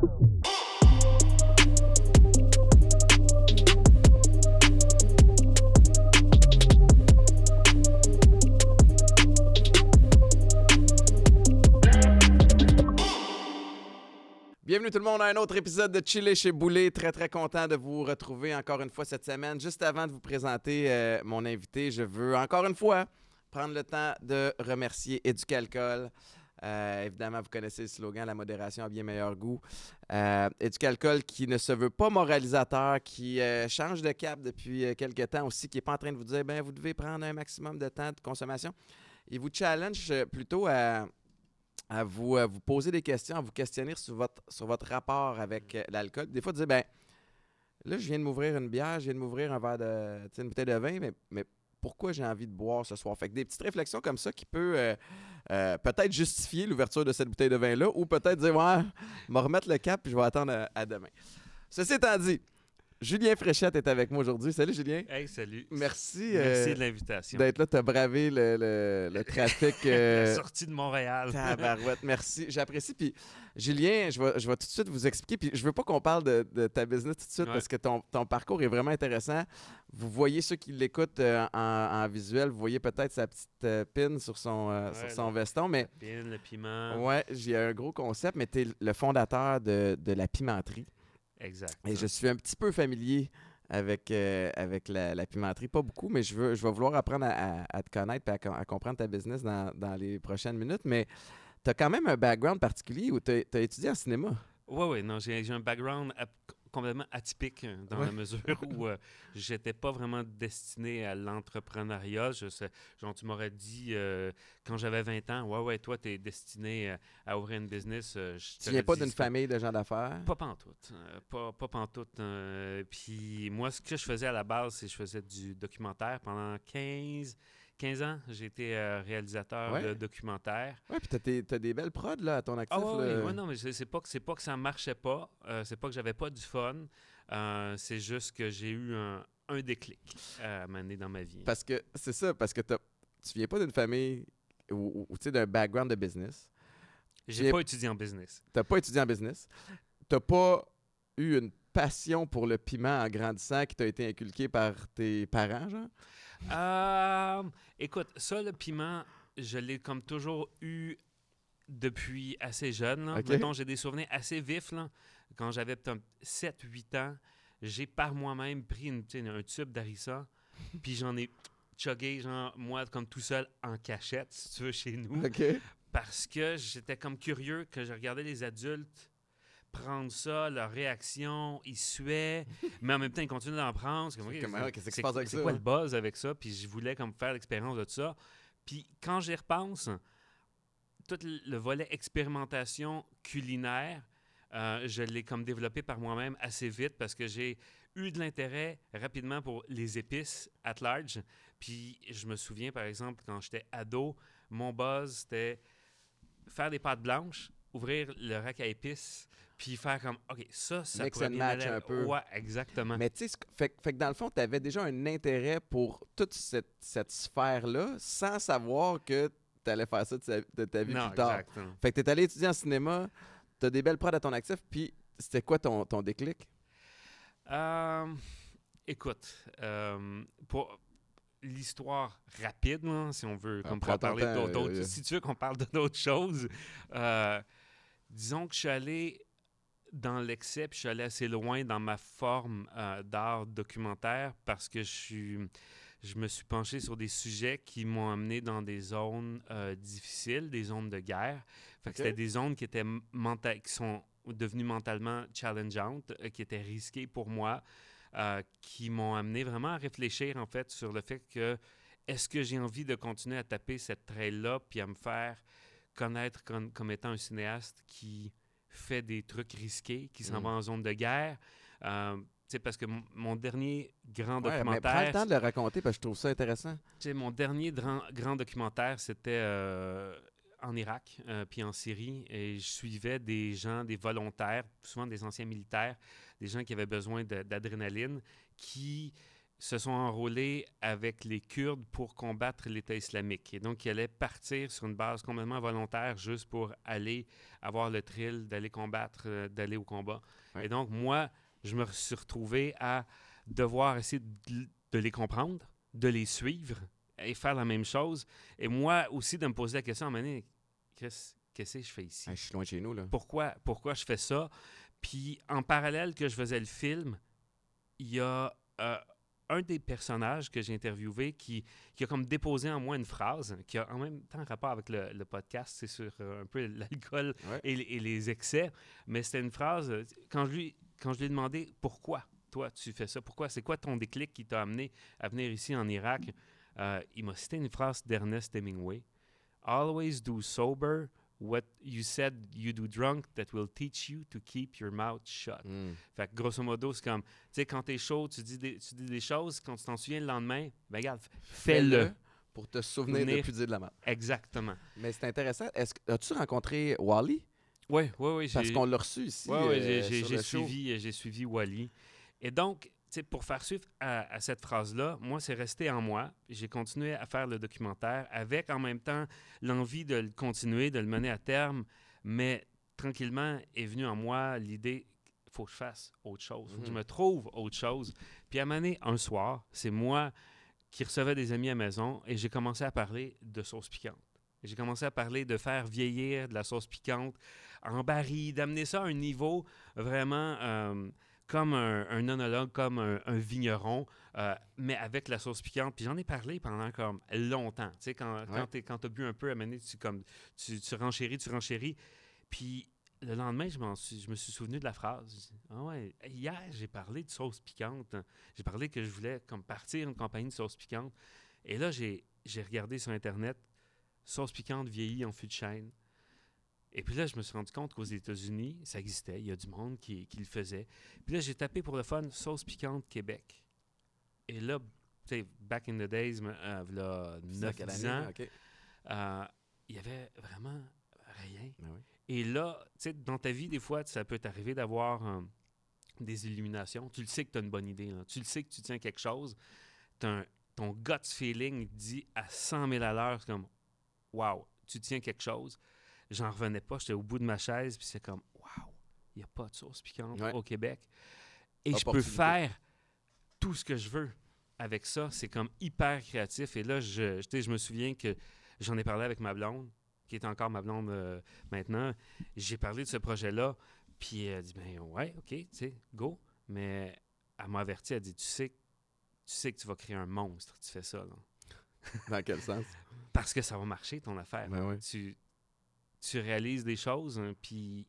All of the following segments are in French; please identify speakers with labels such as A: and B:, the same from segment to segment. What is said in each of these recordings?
A: Bienvenue tout le monde à un autre épisode de Chiller chez Boulet. Très très content de vous retrouver encore une fois cette semaine. Juste avant de vous présenter euh, mon invité, je veux encore une fois prendre le temps de remercier Éducalcool. Euh, évidemment, vous connaissez le slogan La modération a bien meilleur goût. Euh, Éducalcool qui ne se veut pas moralisateur, qui euh, change de cap depuis euh, quelques temps aussi, qui n'est pas en train de vous dire ben vous devez prendre un maximum de temps de consommation. Il vous challenge plutôt à, vous, à vous poser des questions, à vous questionner sur votre, sur votre rapport avec l'alcool. Des fois, de dire ben là, je viens de m'ouvrir une bière, je viens de m'ouvrir un verre de, une bouteille de vin, mais, mais pourquoi j'ai envie de boire ce soir? Fait que des petites réflexions comme ça qui peut euh, euh, peut-être justifier l'ouverture de cette bouteille de vin-là ou peut-être dire, ouais, vais remettre le cap et je vais attendre à, à demain. Ceci étant dit, Julien Fréchette est avec moi aujourd'hui. Salut Julien.
B: Hey, salut.
A: Merci,
B: Merci
A: euh,
B: de l'invitation.
A: d'être là. Tu as bravé le, le- le trafic.
B: La
A: euh,
B: sortie de Montréal.
A: Tabarouette, merci. J'apprécie. Puis, Julien, je vais, je vais tout de suite vous expliquer. Puis, je veux pas qu'on parle de, de ta business tout de suite
B: Ouais.
A: parce que ton, ton parcours est vraiment intéressant. Vous voyez ceux qui l'écoutent euh, en, en visuel, vous voyez peut-être sa petite euh, pin sur son, sur son
B: là.
A: veston. Mais
B: Bien, le piment.
A: ouais, j'ai un gros concept. Mais tu es le fondateur de, de la pimenterie.
B: Exact.
A: Et je suis un petit peu familier avec, euh, avec la, la pimenterie. Pas beaucoup, mais je, veux, je vais vouloir apprendre à, à- à te connaître et à, com- à comprendre ta business dans, dans les prochaines minutes. Mais tu as quand même un background particulier où tu as, étudié en cinéma?
B: Oui, oui, non, j'ai un background complètement atypique euh, dans
A: Ouais.
B: la mesure où euh, j'étais pas vraiment destiné à l'entrepreneuriat. Je sais, genre, tu m'aurais dit euh, quand j'avais 20 ans, ouais, ouais, toi, tu es destiné euh, à ouvrir une business. euh, je
A: Tu viens pas d'une famille de gens d'affaires.
B: Pas pantoute. pas, pas pantoute. puis moi, ce que je faisais à la base, c'est que je faisais du documentaire pendant 15, 15 ans. J'ai été euh, réalisateur
A: Ouais.
B: de documentaires.
A: Ouais, puis tu as, des belles prods là, à ton actif.
B: Ah
A: là.
B: ouais, ouais, non, mais c'est c'est pas, que- c'est pas que ça marchait pas. euh, c'est pas que j'avais pas du fun. euh, c'est juste que j'ai eu un, un déclic à m'amener dans ma vie.
A: Parce que c'est ça, parce que t'as- tu viens pas d'une famille ou, tu sais, d'un background de business.
B: J'ai
A: j'ai-
B: pas étudié en business.
A: T'as pas étudié en business. T'as pas eu une passion pour le piment en grandissant qui t'a été inculquée par tes parents, genre?
B: Euh, écoute, ça, le piment, je l'ai comme toujours eu depuis assez jeune. là.
A: Ok.
B: Mettons, j'ai des souvenirs assez vifs. là. Quand j'avais peut-être 7-8 ans, j'ai par moi-même pris une, un tube d'harissa, puis j'en ai chuggé, genre, moi, comme tout seul, en cachette, si tu veux, chez nous. Parce que j'étais comme curieux que je regardais les adultes prendre ça, leur réaction, ils suaient, mais en même temps, ils continuaient d'en prendre. C'est
A: Comment- qu'est-ce qui se passe avec
B: c'est
A: ça,
B: quoi le buzz avec ça? Puis je voulais comme faire l'expérience de ça. Puis quand j'y repense, tout le le volet expérimentation culinaire, euh, je l'ai comme développé par moi-même assez vite parce que j'ai eu de l'intérêt rapidement pour les épices at large. Puis je me souviens, par exemple, quand j'étais ado, mon buzz, c'était faire des pâtes blanches, ouvrir le rack à épices, puis faire comme, OK, ça, ça
A: Mix
B: pourrait
A: and
B: bien
A: match
B: aller-
A: un peu.
B: Ouais, exactement.
A: Mais tu sais, fait, fait que dans le fond, tu avais déjà un intérêt pour toute cette, cette sphère-là sans savoir que tu allais faire ça de, sa- de ta vie
B: non,
A: plus tard.
B: exactement.
A: Fait que tu es allé étudier en cinéma, tu as des belles prods à ton actif, puis c'était quoi ton, ton déclic?
B: Euh, écoute, euh, pour l'histoire rapide, là, si on veut,
A: Ah,
B: comme
A: ton
B: parler d'autres,
A: euh,
B: si tu veux qu'on parle de d'autres choses, euh, disons que je suis allé dans l'excès, puis je suis allé assez loin dans ma forme euh, d'art documentaire parce que je suis, je me suis penché sur des sujets qui m'ont amené dans des zones euh, difficiles, des zones de guerre. Fait que
A: Ok.
B: c'était des zones qui étaient qui sont devenues mentalement challengeantes, euh, qui étaient risquées pour moi, qui m'ont amené vraiment à réfléchir en fait sur le fait que est-ce que j'ai envie de continuer à taper cette trail-là puis à me faire connaître comme, comme étant un cinéaste qui fait des trucs risqués, qui s'en
A: Mm.
B: va en zone de guerre. Euh, parce que mon, dernier grand
A: Ouais, mais
B: documentaire...
A: prends le temps de le raconter parce que je trouve ça intéressant.
B: Mon dernier grand, documentaire, c'était euh, en Irak, euh, puis en Syrie, et je suivais des gens, des volontaires, souvent des anciens militaires, des gens qui avaient besoin d'adrénaline, qui se sont enrôlés avec les Kurdes pour combattre l'État islamique. Et donc, ils allaient partir sur une base complètement volontaire juste pour aller avoir le thrill d'aller combattre, euh, d'aller au combat.
A: Ouais.
B: Et donc, moi, je me suis retrouvé à devoir essayer de, de les comprendre, de les suivre et faire la même chose. Et moi aussi, de me poser la question à un qu'est-ce que je fais ici?
A: Je suis loin de chez nous, là.
B: pourquoi, pourquoi je fais ça? Puis en parallèle que je faisais le film, il y a euh, un des personnages que j'ai interviewé qui, qui a comme déposé en moi une phrase qui a en même temps rapport avec le, le podcast, c'est sur euh, un peu l'alcool
A: Ouais.
B: et, les- et les excès. Mais c'était une phrase, quand je, lui, quand je lui ai demandé pourquoi toi tu fais ça, pourquoi, c'est quoi ton déclic qui t'a amené à venir ici en Irak, euh, il m'a cité une phrase d'Ernest Hemingway. Always do sober what you said you do drunk that will teach you to keep your mouth shut.
A: Mm.
B: Fait que grosso modo, c'est comme, tu sais, quand t'es chaud, tu dis, des, tu dis des choses, quand tu t'en souviens le lendemain, ben regarde, fais-le.
A: pour te souvenir de plus dire de la merde.
B: Exactement.
A: Mais c'est intéressant. Est-ce que as-tu rencontré Wally?
B: Oui, oui, oui.
A: Parce qu'on l'a reçu ici.
B: Ouais,
A: euh,
B: j'ai-
A: show.
B: suivi, euh, j'ai suivi Wally. Et donc, pour faire suivre à, à cette phrase-là, moi, c'est resté en moi. J'ai continué à faire le documentaire avec en même temps l'envie de le continuer, de le mener à terme. Mais tranquillement est venue en moi l'idée il faut que je fasse autre chose, faut que je
A: Mhm.
B: me trouve autre chose. Puis à donné, un soir, c'est moi qui recevais des amis à la maison et j'ai commencé à parler de sauce piquante. J'ai commencé à parler de faire vieillir de la sauce piquante en baril, d'amener ça à un niveau vraiment euh, comme un, un onologue, comme un, un vigneron, euh, mais avec la sauce piquante. Puis j'en ai parlé pendant comme longtemps. Tu sais, quand,
A: Ouais.
B: quand tu as bu un peu, à tu, comme, tu, tu renchéris, tu renchéris. Puis le lendemain, je, suis, je me suis souvenu de la phrase. Ah ouais, hier, j'ai parlé de sauce piquante. J'ai parlé que je voulais comme partir une compagnie de sauce piquante. Et là, j'ai j'ai regardé sur Internet sauce piquante vieillie en fût de chêne. Et puis là, je me suis rendu compte qu'aux États-Unis, ça existait. Il y a du monde qui, qui le faisait. Puis là, j'ai tapé pour le fun sauce piquante Québec. Et là, tu sais, back in the days, euh, là,
A: Puis dans quelle
B: 9-10
A: année?
B: ans,
A: OK.
B: euh, il y avait vraiment rien.
A: Ben oui.
B: Et là, tu sais, dans ta vie, des fois, ça peut t'arriver d'avoir euh, des illuminations. Tu le sais que tu as une bonne idée. là. Tu le sais que tu tiens quelque chose. Un- ton gut feeling dit à 100 000 à l'heure, comme, wow, tu tiens quelque chose. J'en revenais pas. J'étais au bout de ma chaise, puis c'est comme, wow, il n'y a pas de sauce piquante
A: Ouais.
B: au Québec. Et je peux faire tout ce que je veux avec ça. C'est comme hyper créatif. Et là, je, je me souviens que j'en ai parlé avec ma blonde, qui est encore ma blonde euh, maintenant. J'ai parlé de ce projet-là, puis elle a dit, ben ouais, OK, tu sais, go. Mais elle m'a averti, elle a dit, tu sais, tu sais que tu vas créer un monstre, tu fais ça, là.
A: Dans quel sens?
B: Parce que ça va marcher, ton affaire.
A: Ben oui.
B: tu, tu réalises des choses, hein, puis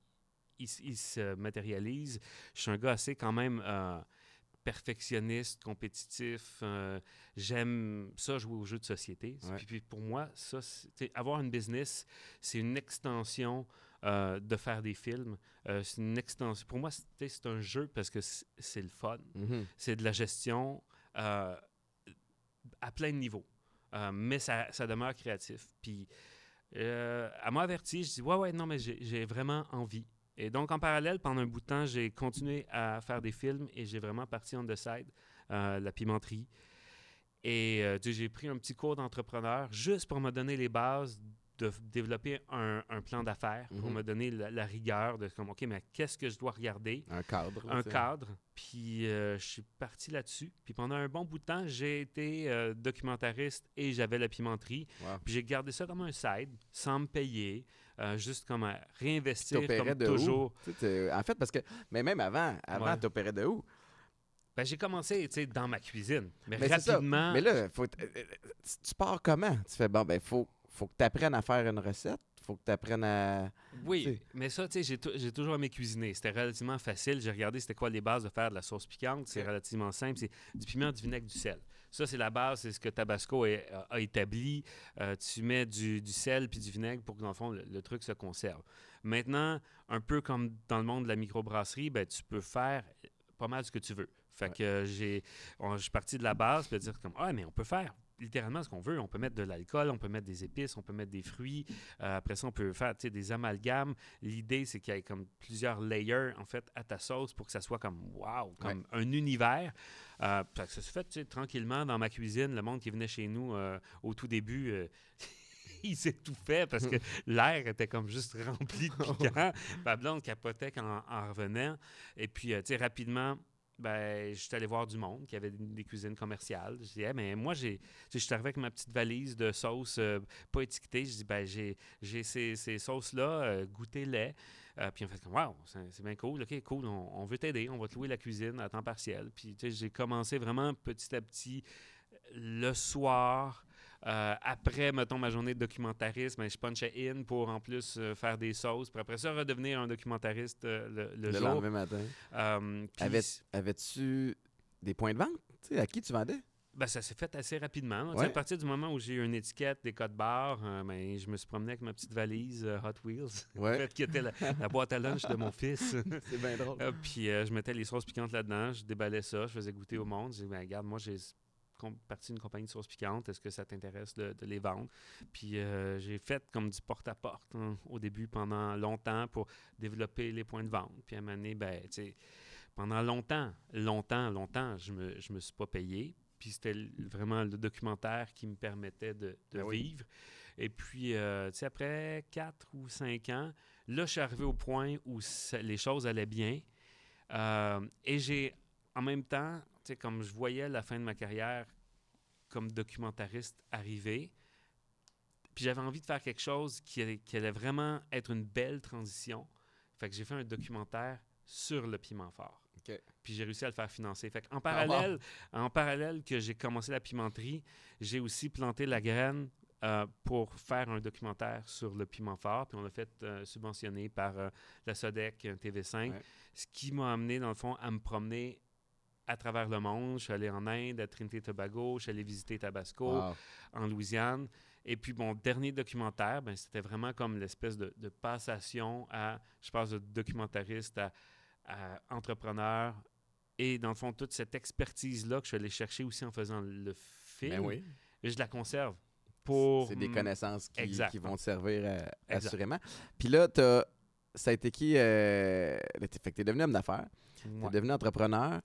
B: ils, se matérialisent. Je suis un gars assez quand même euh, perfectionniste, compétitif. euh, J'aime ça jouer aux jeux de société.
A: Ouais.
B: Puis, puis pour moi, ça, avoir une business, c'est une extension euh, de faire des films. C'est une extension. Pour moi, c'est un jeu parce que c'est le fun
A: Mhm.
B: c'est de la gestion à plein de niveaux. Mais ça, ça demeure créatif. Puis, euh, elle m'a averti, je dis Ouais, ouais, non, mais j'ai vraiment envie. Et donc, en parallèle, pendant un bout de temps, j'ai continué à faire des films et j'ai vraiment parti on the side, euh, la pimenterie. Et euh, j'ai pris un petit cours d'entrepreneur juste pour me donner les bases de développer un, un plan d'affaires, pour
A: Mhm.
B: me donner la, la rigueur de comme, OK, mais qu'est-ce que je dois regarder?
A: Un cadre.
B: un cadre. Puis euh, je suis parti là-dessus. Puis pendant un bon bout de temps, j'ai été euh, documentariste et j'avais la pimenterie.
A: Wow.
B: Puis j'ai gardé ça comme un side, sans me payer, euh, juste comme à réinvestir comme
A: de
B: toujours.
A: où? En fait, parce que. Mais même avant, avant,
B: Ouais.
A: t'opérais de où?
B: Ben, j'ai commencé tu sais, dans ma cuisine. Mais, rapidement,
A: Mais là, faut, tu pars comment? Tu fais, bon, ben, faut, faut que tu apprennes à faire une recette. Faut que tu apprennes à.
B: oui, mais ça, tu sais, j'ai tou- j'ai toujours aimé cuisiner. C'était relativement facile. J'ai regardé c'était quoi les bases de faire de la sauce piquante. C'est relativement simple. C'est du piment, du vinaigre, du sel. Ça, c'est la base. C'est ce que Tabasco est- a, a établi. Euh, tu mets du, du sel puis du vinaigre pour que, dans le fond, le, le truc se conserve. Maintenant, un peu comme dans le monde de la microbrasserie, ben, tu peux faire pas mal ce que tu veux. Fait
A: Ouais.
B: que euh, j'ai, je suis parti de la base puis dire comme, ah, mais on peut faire littéralement ce qu'on veut. On peut mettre de l'alcool, on peut mettre des épices, on peut mettre des fruits. Euh, après ça, on peut faire des amalgames. L'idée, c'est qu'il y ait comme plusieurs layers, en fait, à ta sauce pour que ça soit comme, wow, comme un univers. Euh, ça se fait tranquillement dans ma cuisine. Le monde qui venait chez nous euh, au tout début, il s'étouffait parce que l'air était comme juste rempli de piquant. Ma blonde capotait quand en revenant. Et puis, tu sais, rapidement, ben, je suis allé voir du monde qui avait des, cuisines commerciales. Je disais, mais moi, j'ai, je suis arrivé avec ma petite valise de sauces euh, pas étiquetées. Je dis, ben, j'ai, j'ai ces, ces sauces-là, euh, goûtez-les. Euh, puis on fait comme, wow, c'est, bien cool. OK, cool, on, veut t'aider. On va te louer la cuisine à temps partiel. Puis, j'ai commencé vraiment petit à petit le soir. Euh, après, mettons, ma journée de documentariste, ben, je punchais in pour en plus euh, faire des sauces. Puis après ça, redevenir un documentariste euh, le, le
A: Le
B: jour.
A: lendemain matin.
B: Puis
A: Avais- Avais-tu des points de vente? Tu sais, à qui tu vendais?
B: Ben, ça s'est fait assez rapidement.
A: Ouais.
B: À partir du moment où j'ai eu une étiquette, des codes barres, euh, ben, je me suis promené avec ma petite valise euh, Hot Wheels, en fait, qui était la, la boîte à lunch de mon fils.
A: C'est bien drôle.
B: Euh, puis je mettais les sauces piquantes là-dedans, je déballais ça, je faisais goûter au monde. Je disais, ben, regarde, moi, j'ai s- com- parti d'une compagnie de sauces piquantes, est-ce que ça t'intéresse de, de les vendre? Puis euh, j'ai fait comme du porte-à-porte hein, au début pendant longtemps pour développer les points de vente. Puis à un moment donné, ben, pendant longtemps, longtemps, longtemps, je me, je me suis pas payé. Puis c'était vraiment le documentaire qui me permettait de, de
A: Ben oui.
B: vivre. Et puis, euh, tu sais, après quatre ou cinq ans, là, je suis arrivé au point où ça- les choses allaient bien. Euh, et j'ai, en même temps, sais, comme je voyais la fin de ma carrière comme documentariste arriver, puis j'avais envie de faire quelque chose qui allait, qui allait vraiment être une belle transition. Fait que j'ai fait un documentaire sur le piment fort. Puis j'ai réussi à le faire financer. Fait qu'en
A: Ah,
B: parallèle, en parallèle que j'ai commencé la pimenterie, j'ai aussi planté la graine euh, pour faire un documentaire sur le piment fort. Puis on l'a fait euh, subventionner par euh, la SODEC euh, TV5,
A: Ouais.
B: ce qui m'a amené, dans le fond, à me promener à travers le monde. Je suis allé en Inde, à Trinité et Tobago, je suis allé visiter Tabasco,
A: Wow.
B: en Louisiane. Et puis mon dernier documentaire, ben, c'était vraiment comme l'espèce de, de passation à, je passe de documentariste à, à entrepreneur. Et dans le fond, toute cette expertise-là que je suis allé chercher aussi en faisant le film,
A: Ben oui.
B: je la conserve pour...
A: C'est des connaissances qui, vont te servir euh, assurément. Puis là, t'as- ça a été qui? Euh, fait que tu es devenu homme d'affaires, tu es
B: Ouais.
A: devenu entrepreneur.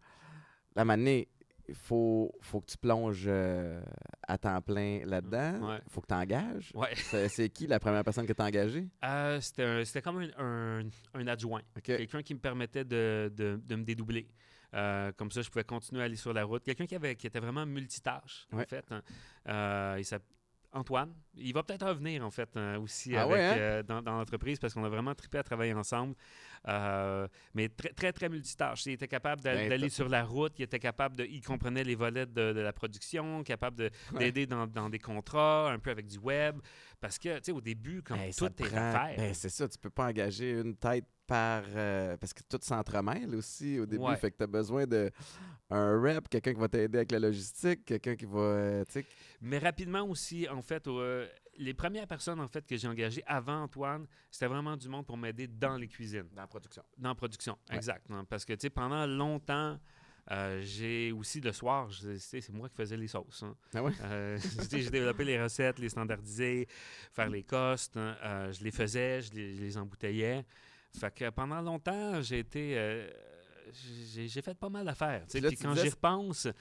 A: Là, maintenant, il faut, faut que tu plonges euh, à temps plein là-dedans.
B: Ouais.
A: faut que tu engages.
B: Ouais.
A: C'est qui la première personne que tu as engagée?
B: Euh, c'était comme un, un- un adjoint. Quelqu'un qui me permettait de, de- de me dédoubler. Euh, comme ça, je pouvais continuer à aller sur la route. Quelqu'un qui, avait, qui était vraiment multitâche, en fait. hein. Il s'appelle Antoine. Il va peut-être revenir, en fait, hein, aussi
A: Ah
B: avec,
A: ouais, hein?
B: euh, dans, dans l'entreprise parce qu'on a vraiment trippé à travailler ensemble. Euh, mais très, très, très multitâche. Il était capable
A: Ben,
B: d'aller sur la route. Il était capable de... Il comprenait les volets de, de la production, capable
A: Ouais.
B: d'aider dans, dans des contrats, un peu avec du web. Parce que, tu sais, au début,
A: ça
B: tout est à faire.
A: Ben, c'est ça, tu peux pas engager une tête par. euh, parce que tout s'entremêle aussi au début.
B: Ouais.
A: Fait que tu as besoin de un rep, quelqu'un qui va t'aider avec la logistique, quelqu'un qui va. euh,
B: Mais rapidement aussi, en fait, euh, les premières personnes en fait que j'ai engagées avant Antoine, c'était vraiment du monde pour m'aider dans les cuisines,
A: dans la production.
B: dans la production.
A: Ouais.
B: Exact. non, Parce que tu sais, pendant longtemps, euh, j'ai aussi le soir, c'est moi qui faisais les sauces. hein.
A: Ah ouais?
B: Euh, j'ai développé les recettes, les standardiser, faire les costes. hein, euh, je les faisais, je les, je les embouteillais. Fait que pendant longtemps, j'ai été. euh, j'ai fait pas mal d'affaires.
A: Puis
B: quand j'y repense, tu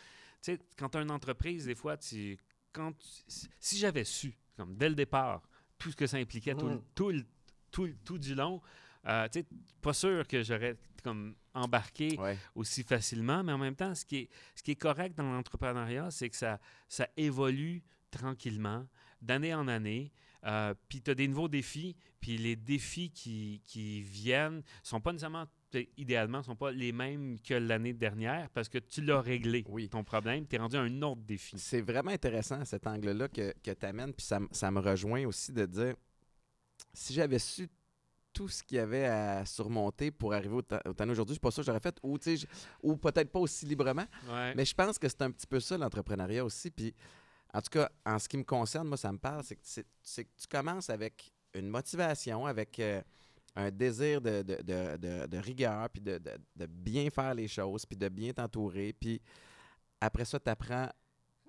B: sais, quand tu as une entreprise, des fois, tu, quand tu- si j'avais su, comme dès le départ, tout ce que ça impliquait tout, le,
A: Mm.
B: tout, le- tout, le- tout du long, euh, tu sais, pas sûr que j'aurais comme embarqué
A: Ouais.
B: aussi facilement, mais en même temps, ce qui est, ce qui est correct dans l'entrepreneuriat, c'est que ça, ça évolue tranquillement, d'année en année. euh, puis tu as des nouveaux défis, puis les défis qui, qui viennent sont pas nécessairement, idéalement, sont pas les mêmes que l'année dernière parce que tu l'as réglé,
A: Oui.
B: ton problème, tu es rendu à un autre défi.
A: C'est vraiment intéressant cet angle-là que, que tu amènes. Puis ça, ça me rejoint aussi de dire si j'avais su tout ce qu'il y avait à surmonter pour arriver au, temps aujourd'hui, je suis pas sûr que j'aurais fait, ou, ou peut-être pas aussi librement.
B: Ouais.
A: Mais je pense que c'est un petit peu ça l'entrepreneuriat aussi. Puis, en tout cas, en ce qui me concerne, moi, ça me parle, c'est que, que tu commences avec une motivation, avec euh, un désir de, de- de- de- de rigueur, puis de, bien faire les choses, puis de bien t'entourer. Puis après ça, tu apprends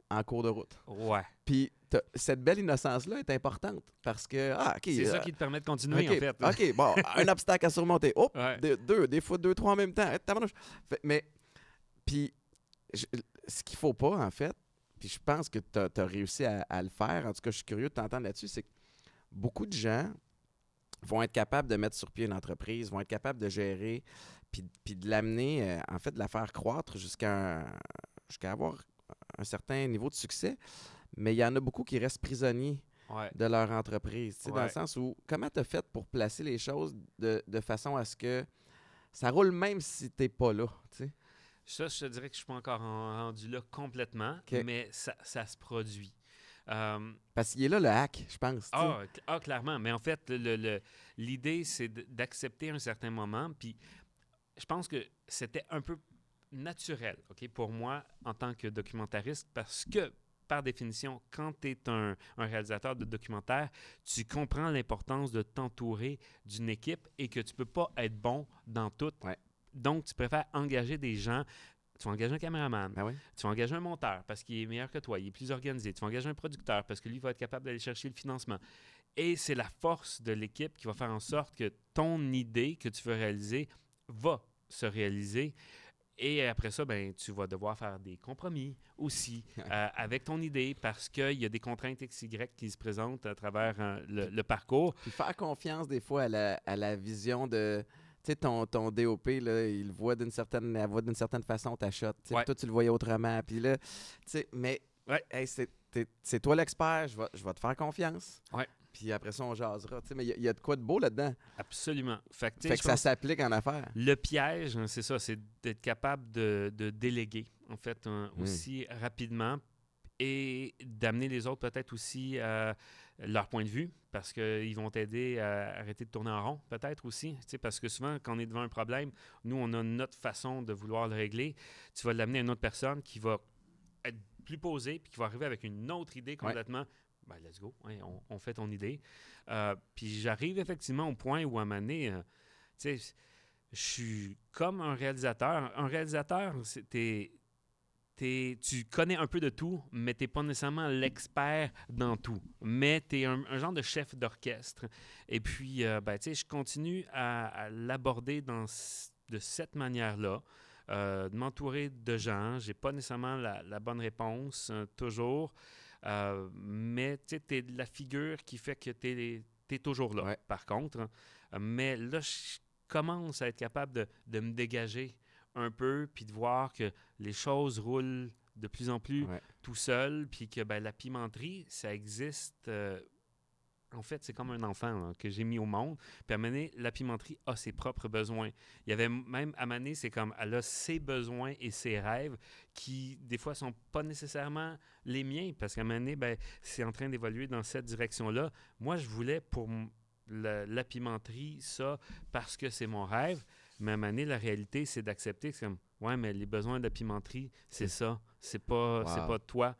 A: en cours de route.
B: Ouais.
A: Puis cette belle innocence-là est importante parce que, ah.
B: C'est
A: euh,
B: ça qui te permet de continuer,
A: OK,
B: en fait.
A: OK, bon, un obstacle à surmonter. Oh,
B: Ouais.
A: deux, deux, des fois deux, trois en même temps. Mais, puis, je- ce qu'il faut pas, en fait, puis je pense que tu as, réussi à, à le faire, en tout cas, je suis curieux de t'entendre là-dessus, c'est que beaucoup de gens vont être capables de mettre sur pied une entreprise, vont être capables de gérer, puis, puis de l'amener, euh, en fait, de la faire croître jusqu'à avoir un certain niveau de succès. Mais il y en a beaucoup qui restent prisonniers
B: Ouais.
A: de leur entreprise. tu sais, Dans le
B: Ouais.
A: sens où, comment tu as fait pour placer les choses de, de façon à ce que ça roule même si tu n'es pas là? tu sais?
B: Ça, je te dirais que je suis pas encore en- rendu là complètement, mais ça, ça se produit. Euh,
A: Parce qu'il est là le hack, je pense.
B: ah, ah, clairement. Mais en fait, l'idée, c'est d'accepter un certain moment. Puis je pense que c'était un peu naturel, OK, pour moi, en tant que documentariste, parce que, par définition, quand tu es un, un réalisateur de documentaire, tu comprends l'importance de t'entourer d'une équipe et que tu peux pas être bon dans tout.
A: Ouais.
B: Donc, tu préfères engager des gens. Tu vas engager un caméraman,
A: Ben
B: tu vas engager un monteur parce qu'il est meilleur que toi, il est plus organisé. Tu vas engager un producteur parce que lui va être capable d'aller chercher le financement. Et c'est la force de l'équipe qui va faire en sorte que ton idée que tu veux réaliser va se réaliser. Et après ça, ben, tu vas devoir faire des compromis aussi euh, avec ton idée parce qu'il y a des contraintes XY qui se présentent à travers euh, le, le parcours.
A: Puis faire confiance des fois à la, à la vision de. Tu sais, ton, ton DOP, là, il le voit d'une certaine, elle voit d'une certaine façon ta shot.
B: Ouais.
A: Toi, tu le voyais autrement. Puis là, tu sais, mais
B: Ouais.
A: hey, c'est, toi l'expert, je vais, je te faire confiance.
B: Ouais.
A: Puis après ça, on jasera. mais il y a- il y, a de quoi de beau là-dedans.
B: Absolument. Fait que,
A: Fait que ça s'applique en affaires.
B: Le piège, hein, c'est ça, c'est d'être capable de, de déléguer, en fait, hein,
A: Mm.
B: aussi rapidement et d'amener les autres peut-être aussi à leur point de vue parce qu'ils vont t'aider à arrêter de tourner en rond, peut-être aussi. Parce que souvent, quand on est devant un problème, nous, on a notre façon de vouloir le régler. Tu vas l'amener à une autre personne qui va être plus posée puis qui va arriver avec une autre idée complètement. Ben, let's go, ouais, on, on fait ton idée. Euh, puis j'arrive effectivement au point où, à un moment donné, euh, tu sais, je suis comme un réalisateur. Un réalisateur, c'est- tu connais un peu de tout, mais tu n'es pas nécessairement l'expert dans tout. Mais tu es un, un genre de chef d'orchestre. Et puis, euh, ben, tu sais, je continue à, à l'aborder de cette manière-là. euh, de m'entourer de gens. J'ai pas nécessairement la, la bonne réponse, euh, toujours. Euh, mais tu es la figure qui fait que tu es, toujours là,
A: Ouais.
B: par contre. Mais là, je commence à être capable de, de me dégager un peu, puis de voir que les choses roulent de plus en plus
A: Ouais.
B: tout seul, puis que ben, la pimenterie, ça existe. euh, en fait, c'est comme un enfant là, que j'ai mis au monde. Puis à donné, la pimenterie a ses propres besoins. Il y avait même à donné, c'est comme elle a ses besoins et ses rêves qui, des fois, sont pas nécessairement les miens, parce qu'à donné, ben, c'est en train d'évoluer dans cette direction-là. Moi, je voulais pour la pimenterie ça parce que c'est mon rêve, mais à donné, la réalité, c'est d'accepter que c'est comme, ouais, mais les besoins de la pimenterie, c'est ça. C'est pas, c'est pas toi.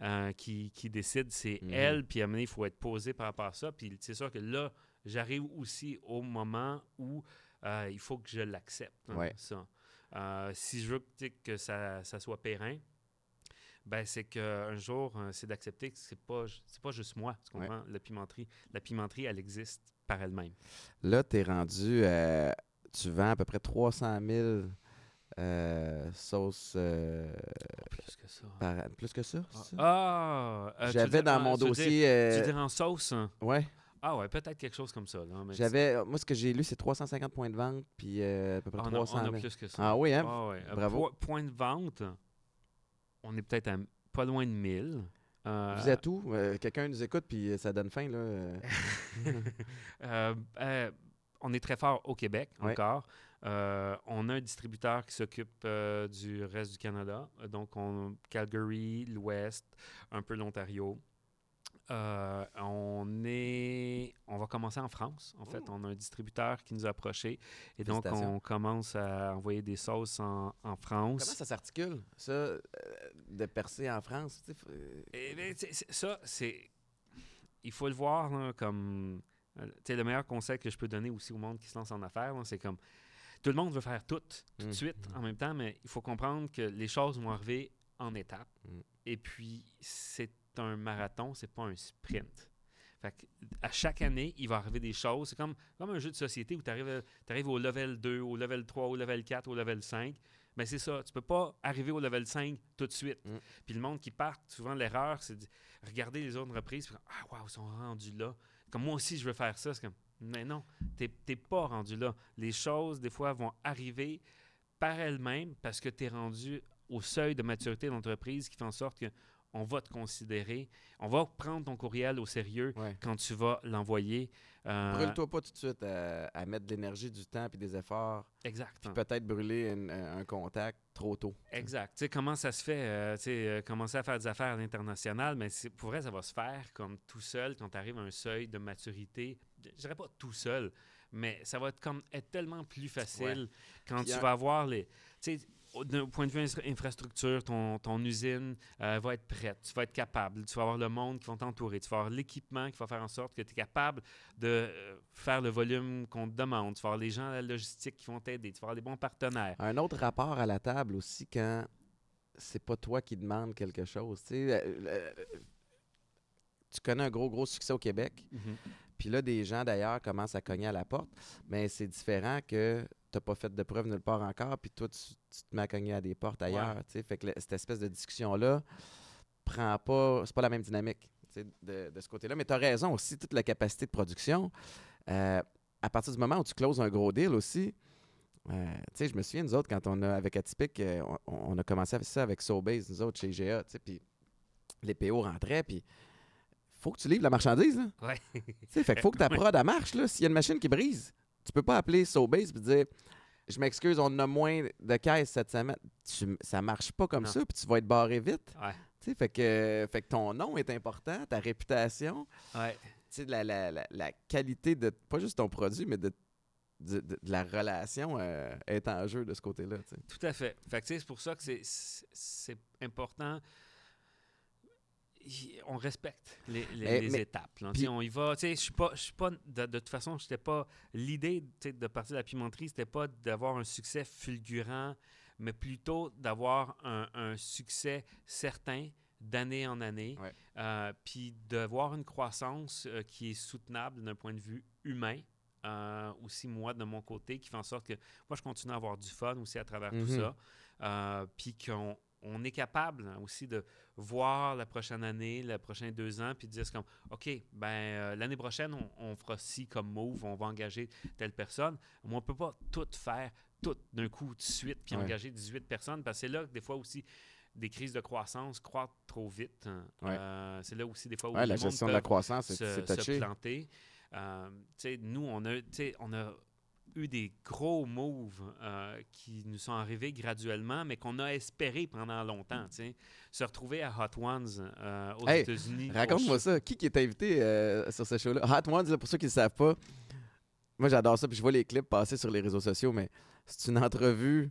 B: euh, qui, qui décide, c'est
A: Mhm.
B: elle, puis à un moment il faut être posé par rapport à ça. Puis c'est sûr que là, j'arrive aussi au moment où euh, il faut que je l'accepte, hein,
A: Ouais.
B: ça. Euh, si je veux que ça, ça soit périn, ben c'est qu'un jour, c'est d'accepter que c'est pas, pas juste moi, tu
A: Ouais.
B: comprends, la pimenterie. La pimenterie, elle existe par elle-même.
A: Là, tu es rendu. Tu vends à peu près 300 000 euh, sauces euh,
B: Plus que ça.
A: par Plus que ça?
B: Ah! euh,
A: J'avais dans mon dossier.
B: Tu
A: euh,
B: dire en sauce? hein?
A: ouais.
B: Ah ouais, peut-être quelque chose comme ça.
A: J'avais. Moi, ce que j'ai lu, c'est 350 points de vente, puis à peu près
B: on a-
A: 300
B: on a
A: 000.
B: plus que ça.
A: Ah oui, hein?
B: Ah ouais.
A: Bravo.
B: po- point de vente, on est peut-être pas loin de 1000. Euh,
A: Vous êtes où? Quelqu'un nous écoute, puis ça donne faim, là.
B: on est très fort au Québec
A: Ouais.
B: encore. Euh, on a un distributeur qui s'occupe euh, du reste du Canada. Donc, on, Calgary, l'Ouest, un peu l'Ontario. Euh, on est, on va commencer en France. En fait,
A: Oh.
B: on a un distributeur qui nous a approchés et donc on commence à envoyer des sauces en, en France.
A: Comment ça s'articule, ça, de percer en France?
B: Eh ben, ça, c'est. Il faut le voir là, comme. Euh, sais, le meilleur conseil que je peux donner aussi au monde qui se lance en affaires, c'est comme. Tout le monde veut faire tout, tout de
A: Mm.
B: suite, en même temps, mais il faut comprendre que les choses vont arriver en étapes.
A: Mm.
B: Et puis, c'est un marathon, c'est pas un sprint. Fait que, à chaque année, il va arriver des choses. C'est comme, comme un jeu de société où tu arrives, au level 2, au level 3, au level 4, au level 5. Mais c'est ça, tu peux pas arriver au level 5 tout de suite.
A: Mm.
B: Puis le monde qui part, souvent l'erreur, c'est de regarder les autres reprises, puis ah waouh, ils sont rendus là. Comme moi aussi, je veux faire ça. C'est comme, mais non, tu n'es pas rendu là. Les choses, des fois, vont arriver par elles-mêmes parce que tu es rendu au seuil de maturité de l'entreprise qui fait en sorte que on va te considérer, on va prendre ton courriel au sérieux
A: Ouais.
B: quand tu vas l'envoyer. Euh,
A: Brûle-toi pas tout de suite à, à mettre de l'énergie, du temps et des efforts,
B: Exact.
A: puis peut-être brûler une- un contact trop tôt.
B: Exact. Tu sais, comment ça se fait, euh, tu sais, euh, commencer à faire des affaires à l'international, mais pour vrai, ça va se faire comme tout seul quand tu arrives à un seuil de maturité. Je dirais pas tout seul, mais ça va être, comme, être tellement plus facile quand
A: Puis
B: tu vas avoir les... Tu sais, au- d'un point de vue infra- infrastructure, ton, ton usine euh, va être prête, tu vas être capable, tu vas avoir le monde qui va t'entourer, tu vas avoir l'équipement qui va faire en sorte que tu es capable de euh, faire le volume qu'on te demande, tu vas avoir les gens à la logistique qui vont t'aider, tu vas avoir des bons partenaires.
A: Un autre rapport à la table aussi quand c'est pas toi qui demande quelque chose. Tu sais, euh, euh, tu connais un gros, gros succès au Québec. Puis là, des gens d'ailleurs commencent à cogner à la porte, mais c'est différent que tu n'as pas fait de preuve nulle part encore, puis toi, tu, tu te mets à cogner à des portes ailleurs. tu sais. Fait que le- cette espèce de discussion-là prend pas. C'est pas la même dynamique de, de ce côté-là. Mais tu as raison aussi, toute la capacité de production. euh, à partir du moment où tu closes un gros deal aussi, euh, tu sais, je me souviens, nous autres, quand on a, avec Atypique, euh, on, on a commencé avec ça avec Sobase, nous autres, chez sais, puis les PO rentraient, puis faut que tu livres la marchandise, là.
B: Ouais.
A: Fait faut que ta prod, elle marche, là. S'il y a une machine qui brise, tu peux pas appeler Sobase et dire Je m'excuse, on a moins de caisses cette semaine. Tu- ça marche pas comme
B: Non.
A: ça, puis tu vas être barré vite.
B: Ouais.
A: Tu sais, fait que, fait que ton nom est important, ta réputation,
B: Ouais.
A: tu sais, la, la, la, la qualité de, pas juste ton produit, mais de, de, de- de la relation euh, est en jeu de ce côté-là, tu sais.
B: Tout à fait. Fait que, c'est pour ça que c'est important. On respecte les, les-
A: Mais-
B: les
A: mais-
B: étapes. là. on y va. Tu sais, Je suis pas, pas de, de toute façon, j'étais pas. L'idée de partir de la pimenterie, c'était pas d'avoir un succès fulgurant, mais plutôt d'avoir un, un succès certain d'année en année,
A: Ouais.
B: euh, puis d'avoir une croissance euh, qui est soutenable d'un point de vue humain. euh, aussi moi de mon côté qui fait en sorte que moi je continue à avoir du fun aussi à travers tout
A: Mhm.
B: ça puis qu'on on est capable aussi de voir la prochaine année, les prochains deux ans, puis dire comme, OK, ben euh, l'année prochaine, on, on fera ci comme move, on va engager telle personne. Mais on ne peut pas tout faire, tout d'un coup, tout de suite, puis
A: Ouais.
B: engager 18 personnes, parce que c'est là que des fois aussi, des crises de croissance croît trop vite. hein.
A: Ouais.
B: Euh, c'est là aussi des fois où
A: Ouais, la gestion de la croissance, c'est
B: se,
A: c'est
B: se planter. Euh, nous, on a, on a eu des gros moves euh, qui nous sont arrivés graduellement, mais qu'on a espéré pendant longtemps. sais. Se retrouver à Hot Ones euh, aux
A: Hey,
B: États-Unis.
A: Raconte-moi ça. Qui qui est invité euh, sur ce show-là? Hot Ones, là, pour ceux qui ne le savent pas, moi j'adore ça, puis je vois les clips passer sur les réseaux sociaux, mais c'est une entrevue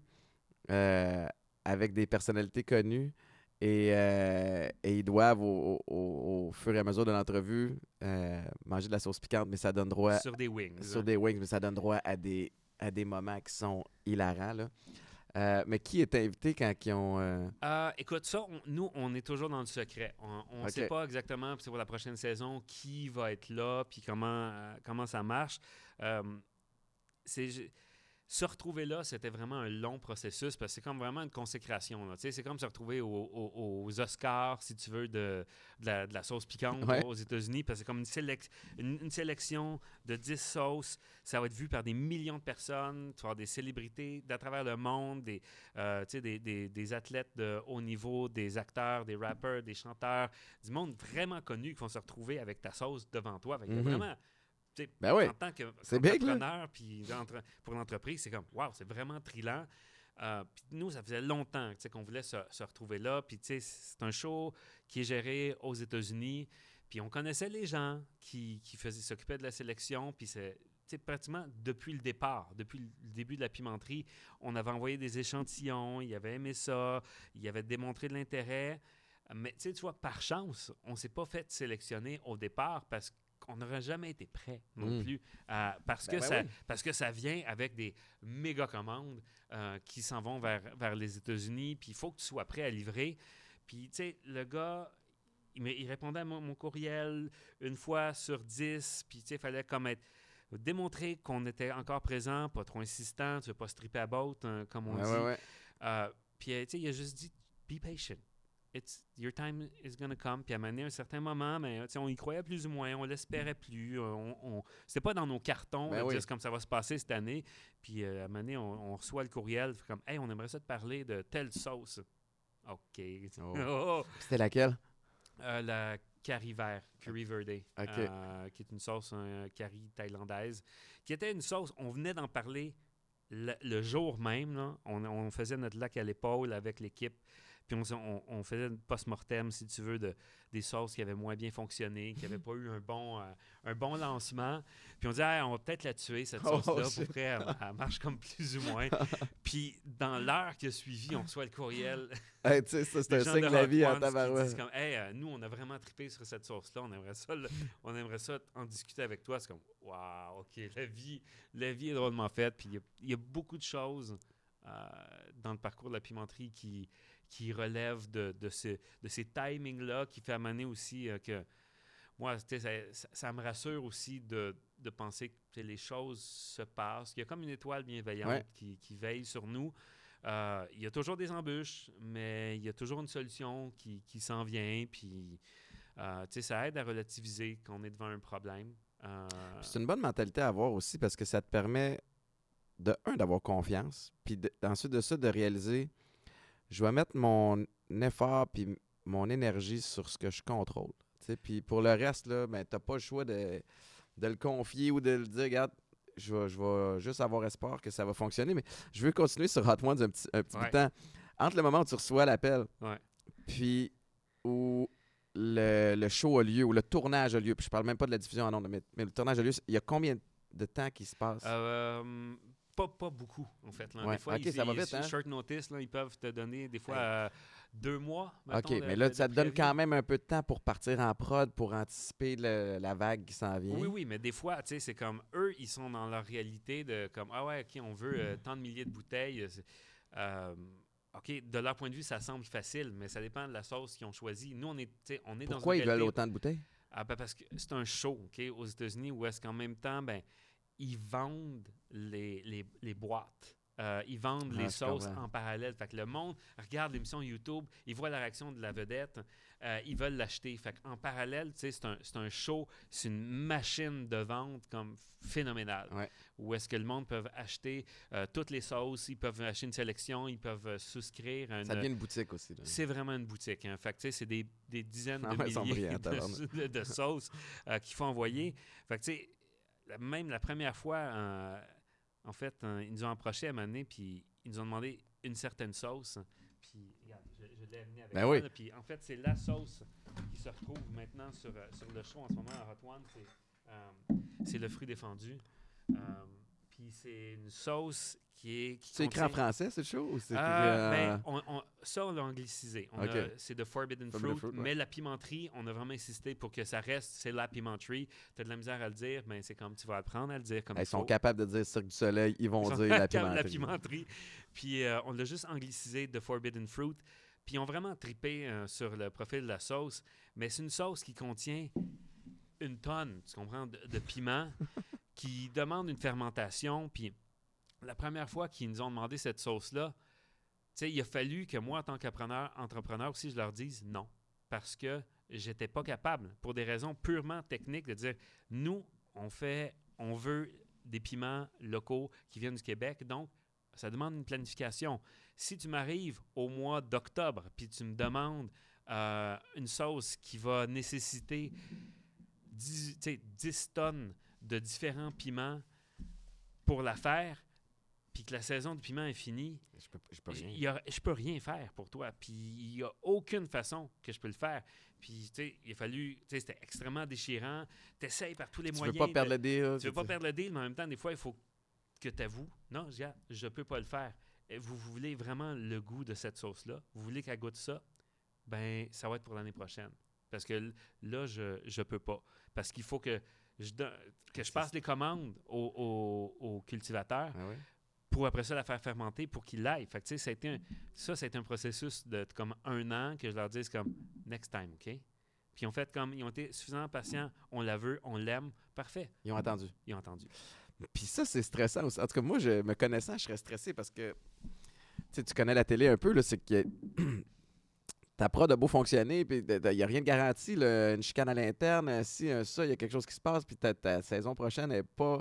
A: avec des personnalités connues et, euh, et ils doivent, au, au- au fur et à mesure de l'entrevue, euh, manger de la sauce piquante, mais ça donne droit
B: sur des wings.
A: sur
B: hein.
A: des wings, mais ça donne droit à des, à des moments qui sont hilarants. Là. Euh, mais qui est invité quand ils ont. euh,
B: Euh, écoute, ça, on- nous, on est toujours dans le secret. On ne sait pas exactement c'est pour la prochaine saison qui va être là, puis comment, comment ça marche. C'est se retrouver là, c'était vraiment un long processus parce que c'est comme vraiment une consécration. C'est comme se retrouver au- au- aux Oscars, si tu veux, de, de la, de la sauce piquante
A: Ouais.
B: aux États-Unis, parce que c'est comme une, sélec- une- une sélection de 10 sauces. Ça va être vu par des millions de personnes. Tu vas avoir des célébrités d'à travers le monde, des, euh, des, des- des athlètes de haut niveau, des acteurs, des rappeurs, des chanteurs, du monde vraiment connu qui vont se retrouver avec ta sauce devant toi. Fait que
A: Mhm.
B: vraiment,
A: Ben oui.
B: en tant
A: là.
B: qu'entrepreneur, puis pour l'entreprise, c'est comme, wow, c'est vraiment trillant. Euh, puis nous, ça faisait longtemps qu'on voulait se, se retrouver là. Puis c'est un show qui est géré aux États-Unis. Puis on connaissait les gens qui, s'occupaient de la sélection. Puis c'est pratiquement depuis le départ, depuis le début de la pimenterie, on avait envoyé des échantillons, il avait aimé ça, il avait démontré de l'intérêt. Mais tu vois, par chance, on ne s'est pas fait sélectionner au départ parce qu'on n'aurait jamais été prêt non
A: Mm.
B: plus. parce,
A: Ben
B: que
A: ouais,
B: ça,
A: oui.
B: parce que ça vient avec des méga commandes euh, qui s'en vont vers, vers les États-Unis. Puis il faut que tu sois prêt à livrer. Puis, tu sais, le gars, il, répondait à mon, mon courriel une fois sur dix. Puis, tu sais, il fallait comme être démontrer qu'on était encore présent, pas trop insistant, tu veux pas stripper à botte, hein, comme on
A: Ouais,
B: dit.
A: ouais, ouais.
B: Euh, puis, tu sais, il a juste dit, be patient. It's, your time is going to come. Puis à un un certain moment, mais, sais, on y croyait plus ou moins, on l'espérait plus. euh, On, on- C'était pas dans nos cartons
A: Ben oui.
B: comme ça va se passer cette année. Puis euh, à un moment donné, on, on reçoit le courriel, comme, hey, on aimerait ça te parler de telle sauce. OK.
A: Oh.
B: Oh.
A: C'était laquelle?
B: Euh, la curry vert, curry verde,
A: OK.
B: euh, qui est une sauce un curry thaïlandaise, qui était une sauce, on venait d'en parler le, le jour même, là. On, on faisait notre lac à l'épaule avec l'équipe, puis on, s- on- on faisait une post-mortem, si tu veux, de, des sauces qui avaient moins bien fonctionné, qui n'avaient pas eu un bon, euh, un bon lancement. Puis on dit, Hey, on va peut-être la tuer, cette
A: Oh,
B: sauce-là,
A: shit.
B: pour vrai, elle, elle marche comme plus ou moins. puis dans l'heure qui a suivi, on reçoit le courriel
A: Hey, tu sais, ça, c'est un signe de la vie en tabarouette.
B: comme, hey, euh, nous, on a vraiment trippé sur cette sauce-là. On aimerait ça, le- on aimerait ça en discuter avec toi. C'est comme, waouh, ok, la vie, la vie est drôlement faite. Puis il y a- il y, a beaucoup de choses euh, dans le parcours de la pimenterie qui, qui relèvent de, de, ce- de ces timings-là, qui fait amener aussi euh, que moi, ça, ça- me rassure aussi de, de penser que les choses se passent. Il y a comme une étoile bienveillante
A: Ouais.
B: qui, qui veille sur nous. Euh, il y a toujours des embûches, mais il y a toujours une solution qui, qui s'en vient. Puis, euh, ça aide à relativiser quand on est devant un problème. Euh,
A: C'est une bonne mentalité à avoir aussi parce que ça te permet de un d'avoir confiance, puis de- ensuite de ça de réaliser je vais mettre mon effort puis mon énergie sur ce que je contrôle. Puis pour le reste là, ben t'as pas le choix de, de le confier ou de le dire regarde je vais, je vais juste avoir espoir que ça va fonctionner. Mais je veux continuer sur Hot Ones un petit, un petit bout de temps. Entre le moment où tu reçois l'appel,
B: Ouais.
A: puis où le, le show a lieu, ou le tournage a lieu, puis je parle même pas de la diffusion en ondes, mais, mais le tournage a lieu, il y a combien de temps qui se passe?
B: Euh, pas, pas beaucoup, en fait. Là.
A: Ouais.
B: Des fois,
A: Ok,
B: ils-
A: ça va
B: ils-
A: hein?
B: Short notice, là, ils peuvent te donner des fois euh, deux mois.
A: OK,
B: de-
A: mais là,
B: de-
A: ça te donne quand même un peu de temps pour partir en prod, pour anticiper le- la vague qui s'en vient.
B: Oui, oui, mais des fois, tu sais, c'est comme eux, ils sont dans leur réalité de comme ah ouais, ok, on veut euh, tant de milliers de bouteilles. euh, ok, de leur point de vue, ça semble facile, mais ça dépend de la sauce qu'ils ont choisie. Nous, on est, on est
A: Pourquoi
B: dans
A: ils veulent autant de bouteilles?
B: Ah, ben, parce que c'est un show, OK, aux États-Unis, où est-ce qu'en même temps, ben, ils vendent les, les, les boîtes. Euh, ils vendent
A: Ah,
B: les sauces
A: comprends.
B: en parallèle. Fait que le monde regarde l'émission YouTube, ils voient la réaction de la vedette, euh, ils veulent l'acheter. Fait en parallèle, c'est un, c'est un show, c'est une machine de vente comme phénoménale.
A: Ouais.
B: Où est-ce que le monde peut acheter euh, toutes les sauces, ils peuvent acheter une sélection, ils peuvent euh, souscrire à une,
A: Ça devient une boutique aussi.
B: c'est vraiment une boutique. Hein. Fait c'est des, des dizaines
A: Ah
B: de milliers de, de sauces qu'il faut envoyer. Fait que, même la première fois, en fait, ils nous ont approché à un moment donné, puis ils nous ont demandé une certaine sauce. Puis, regarde, je, je l'ai amené avec
A: Ben
B: moi,
A: oui.
B: là, Puis, en fait, c'est la sauce qui se retrouve maintenant sur, euh, sur le show en ce moment à Hot One. C'est, euh, le fruit défendu. Euh, puis, c'est une sauce qui est...
A: C'est écrit en français, chaud? Ou c'est
B: euh,
A: euh,
B: ben, on- on- ça, on l'a anglicisé. C'est de Forbidden,
A: Forbidden
B: Fruit,
A: Fruit, ouais.
B: mais la pimenterie, on a vraiment insisté pour que ça reste, c'est la pimenterie. Tu as de la misère à le dire, mais c'est comme tu vas apprendre à le dire comme
A: Ils
B: il
A: sont capables de dire Cirque du Soleil, ils vont
B: Ils
A: dire la pimenterie.
B: pimenterie. Puis euh, on l'a juste anglicisé de Forbidden Fruit. Puis ils ont vraiment tripé euh, sur le profil de la sauce. Mais c'est une sauce qui contient une tonne, tu comprends, de, de piment qui demande une fermentation. Puis la première fois qu'ils nous ont demandé cette sauce-là, il a fallu que moi, en tant qu'entrepreneur entrepreneur aussi, je leur dise non. Parce que j'étais pas capable, pour des raisons purement techniques, de dire nous, on fait, on veut des piments locaux qui viennent du Québec. Donc, ça demande une planification. Si tu m'arrives au mois d'octobre, puis tu me demandes euh, une sauce qui va nécessiter 10, tu sais, 10 tonnes de différents piments pour la faire, puis que la saison du piment est finie,
A: Je peux, je peux rien.
B: y a- je peux rien faire pour toi. Puis il n'y a aucune façon que je peux le faire. Puis, tu sais, il a fallu, tu sais, c'était extrêmement déchirant. Tu essayes par tous les
A: Tu veux
B: moyens.
A: pas perdre
B: de-
A: le deal.
B: tu veux pas perdre le deal, mais en même temps, des fois, il faut que tu avoues. Non, je je peux pas le faire. Vous, vous voulez vraiment le goût de cette sauce-là? Vous voulez qu'elle goûte ça? Ben, ça va être pour l'année prochaine. Parce que là, je ne peux pas. Parce qu'il faut que je, don- que je passe les commandes au, au- au cultivateur
A: Ah
B: pour après ça la faire fermenter pour qu'il l'aille. Fait que, tu sais, ça, a été un, ça, ça a été un processus de comme un an que je leur dise comme next time, OK? Puis ils ont fait comme, ils ont été suffisamment patients, on la veut, on l'aime, parfait.
A: Ils ont attendu.
B: Ils ont entendu.
A: Puis ça, c'est stressant aussi. En tout cas, moi, je me connaissant, je serais stressé parce que tu sais, tu connais la télé un peu, là, c'est que ta prod a beau fonctionner, puis il n'y a rien de garanti. là, une chicane à l'interne, euh, si un ça, il y a quelque chose qui se passe, puis ta, ta saison prochaine n'est pas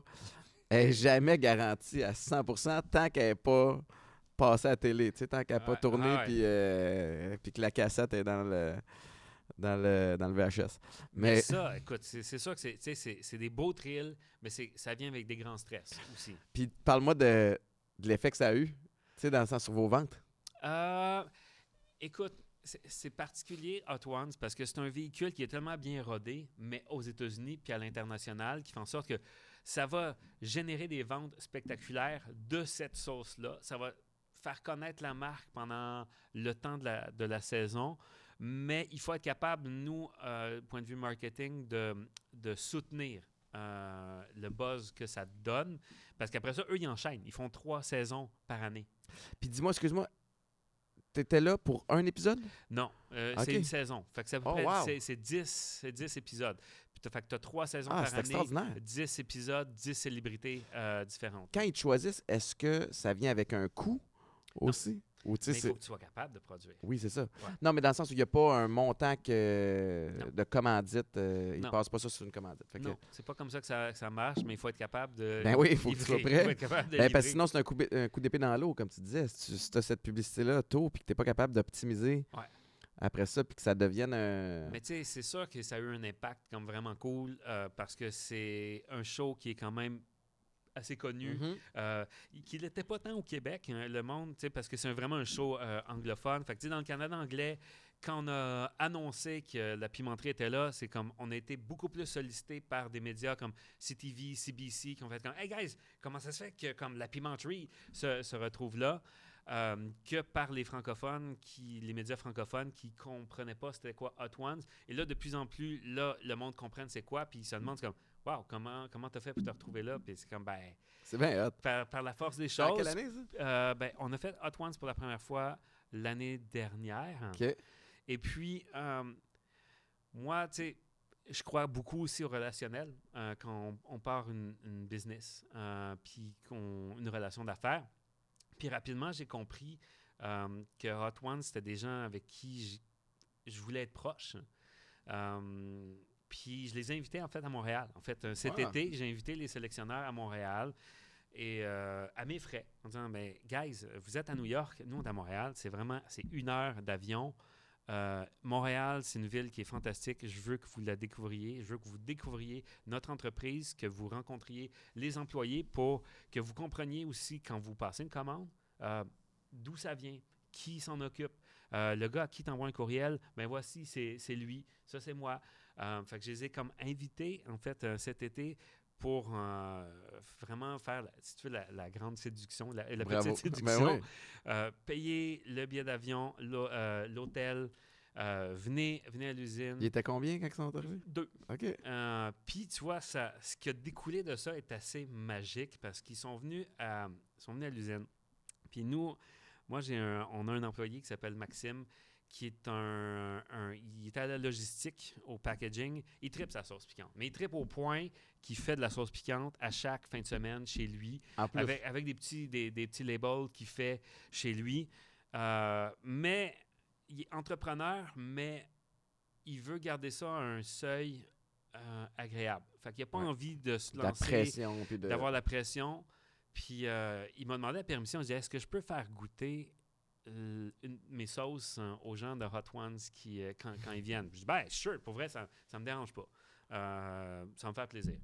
A: est jamais garantie à 100% tant qu'elle n'est pas passée à la télé, tu sais, tant qu'elle n'a pas tourné,
B: ouais.
A: puis, euh, puis que la cassette est dans le, dans le, dans le VHS.
B: Mais,
A: Mais,
B: ça, écoute, c'est sûr que c'est- des beaux thrills, mais ça vient avec des grands stress aussi.
A: puis parle-moi de, de l'effet que ça a eu, tu sais, dans le sens sur vos ventes.
B: Euh, écoute, c'est- particulier Hot Ones parce que c'est un véhicule qui est tellement bien rodé, mais aux États-Unis puis à l'international, qui fait en sorte que ça va générer des ventes spectaculaires de cette sauce-là. Ça va faire connaître la marque pendant le temps de la, saison. Mais il faut être capable, nous, euh, point de vue marketing, de, de soutenir euh, le buzz que ça donne. Parce qu'après ça, eux, ils enchaînent. Ils font trois saisons par année.
A: Puis dis-moi, excuse-moi, t'étais là pour un épisode?
B: Non, euh,
A: Ok.
B: c'est une saison. Fait que peu
A: Oh, wow.
B: c'est, c'est 10, c'est 10 épisodes. Puis fait que as trois saisons
A: Ah,
B: par
A: c'est
B: année,
A: extraordinaire.
B: 10 épisodes, 10 célébrités euh, différentes.
A: Quand ils te choisissent, est-ce que ça vient avec un coût aussi? Ou
B: Mais il faut que tu sois capable de produire.
A: Oui, c'est ça. Non, mais dans le sens où il n'y a pas un montant que...
B: Non.
A: de commandite. euh, ils ne
B: Non.
A: passent pas ça sur une commandite. Fait que-
B: Non, c'est pas comme ça que ça, que ça marche, mais il faut être capable de.
A: Ben oui, il faut que tu
B: livrer.
A: sois prêt.
B: Il capable de
A: Ben, parce que sinon, c'est un coup, bi- un coup d'épée dans l'eau, comme tu disais. Si tu as cette publicité-là tôt puis que tu n'es pas capable d'optimiser
B: Ouais.
A: après ça puis que ça devienne un...
B: Mais tu sais, c'est sûr que ça a eu un impact comme vraiment cool euh, parce que c'est un show qui est quand même assez connu. Euh, qu'il n'était pas tant au Québec, hein, le monde, parce que c'est vraiment un show euh, anglophone. Fait que, dans le Canada anglais, quand on a annoncé que la pimenterie était là, c'est comme on a été beaucoup plus sollicité par des médias comme CTV, CBC, qui ont fait comme Hey guys, comment ça se fait que comme la pimenterie se, se retrouve là? Euh, que par les francophones, qui, les médias francophones qui comprenaient pas c'était quoi Hot Ones. Et là, de plus en plus, là, le monde comprenne c'est quoi, puis ils se demandent comme Wow, comment comment t'as fait pour te retrouver là? Puis c'est comme ben
A: C'est bien hot.
B: par, par la force des choses.
A: quelle année, ça?
B: euh, ben, on a fait Hot Ones pour la première fois l'année dernière.
A: OK.
B: Et puis, euh, moi, tu sais, je crois beaucoup aussi au relationnel euh, quand on, on part une, une business, puis qu'on une relation d'affaires. Puis rapidement, j'ai compris que Hot Ones, c'était des gens avec qui je voulais être proche. Je les ai invités en fait à Montréal. En fait, euh, cet
A: Ah.
B: été, j'ai invité les sélectionneurs à Montréal et euh, à mes frais en disant ben guys, vous êtes à New York, nous on est à Montréal, c'est vraiment c'est une heure d'avion. Euh, Montréal, c'est une ville qui est fantastique. Je veux que vous la découvriez. Je veux que vous découvriez notre entreprise, que vous rencontriez les employés pour que vous compreniez aussi quand vous passez une commande euh, d'où ça vient, qui s'en occupe. Euh, le gars à qui t'envoie un courriel, ben voici, c'est lui, ça c'est moi. Euh, fait que je les ai comme invités, en fait, euh, cet été pour euh, vraiment faire, la- si tu veux, la, la grande séduction, la, petite
A: Ben
B: séduction.
A: oui.
B: Euh, payer le billet d'avion, l'hô- l'hôtel, euh, venez, venez à l'usine.
A: Il était combien quand ils sont arrivés?
B: Deux.
A: OK.
B: Puis, tu vois, ça, ce qui a découlé de ça est assez magique parce qu'ils sont venus à, ils sont venus à l'usine. Puis nous, moi, j'ai on a un employé qui s'appelle Maxime, qui est un, un- Il est à la logistique, au packaging. Il tripe sa sauce piquante. Mais il tripe au point qu'il fait de la sauce piquante à chaque fin de semaine chez lui
A: En plus.
B: avec, avec des, petits, des, des petits labels qu'il fait chez lui. Euh, mais il est entrepreneur, mais il veut garder ça à un seuil euh, agréable. Fait qu'il n'a pas
A: Ouais.
B: envie de se lancer,
A: pression. Puis de...
B: d'avoir la pression. Puis euh, il m'a demandé la permission. Je dit Est-ce que je peux faire goûter une- mes sauces euh, aux gens de Hot Ones qui, euh, quand, quand ils viennent Je dis Ben, sure, pour vrai, ça ne me dérange pas. Euh, ça me fait plaisir.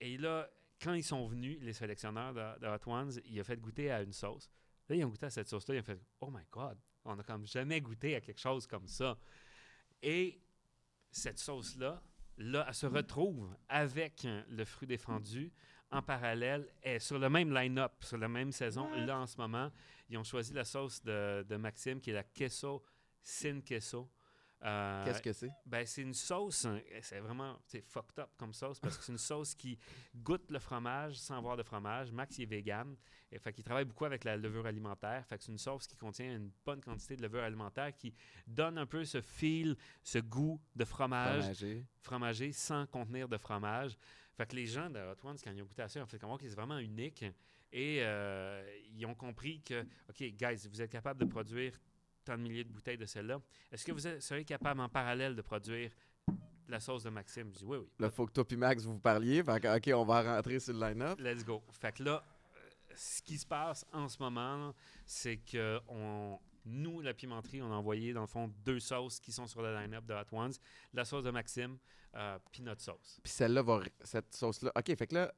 B: Et là, quand ils sont venus, les sélectionneurs de, de Hot Ones, il a fait goûter à une sauce. Là, ils ont goûté à cette sauce-là. Ils ont fait Oh my God, on a comme jamais goûté à quelque chose comme ça. Et cette sauce-là, là, elle se retrouve avec euh, le fruit défendu en parallèle et sur le même line-up, sur la même saison.
A: What?
B: Là, en ce moment, ils ont choisi la sauce de, de Maxime qui est la queso sin queso. Euh,
A: Qu'est-ce que c'est?
B: ben, c'est une sauce, hein, c'est vraiment c'est fucked up comme sauce parce que c'est une sauce qui goûte le fromage sans avoir de fromage. Max il est vegan, et fait qu'il travaille beaucoup avec la levure alimentaire. Fait que c'est une sauce qui contient une bonne quantité de levure alimentaire qui donne un peu ce feel, ce goût de fromage
A: Fromagé.
B: fromagé sans contenir de fromage. Fait que les gens de Hot Ones, quand ils ont goûté à ça, ils ont fait comme OK, c'est vraiment unique. Et euh, ils ont compris que, OK, guys, vous êtes capable de produire tant de milliers de bouteilles de celle-là. Est-ce que vous seriez capable en parallèle de produire la sauce de Maxime? Je dis oui, oui.
A: Là, faut que toi et Max vous parliez. Fait que, OK, on va rentrer sur le line-up.
B: Let's go. Fait que là, euh, ce qui se passe en ce moment, c'est que on, nous, la pimenterie, on a envoyé, dans le fond, deux sauces qui sont sur le line-up de Hot Ones. La sauce de Maxime, euh, puis notre sauce.
A: Puis celle-là va. Cette sauce-là. OK, fait que là,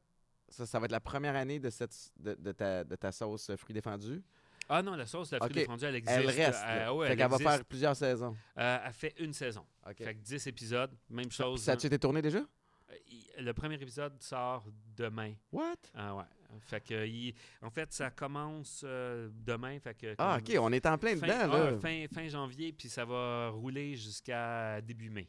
A: ça, ça va être la première année de, cette, de, de ta, de ta sauce euh, fruits défendus.
B: Ah non, la sauce, la fruit
A: Ok.
B: défendu, elle existe.
A: Elle reste.
B: Euh, ouais,
A: fait
B: elle
A: qu'elle va faire plusieurs saisons.
B: Euh, elle fait une saison.
A: OK.
B: Fait que 10 épisodes, même chose.
A: ça
B: hein.
A: a-tu été tourné déjà?
B: Euh, Le premier épisode sort demain.
A: What?
B: Ah ouais. Fait que, il- en fait, ça commence euh, demain. Fait que,
A: Ah, OK, on est en plein
B: fin,
A: dedans,
B: ah, fin, fin janvier, puis ça va rouler jusqu'à début mai.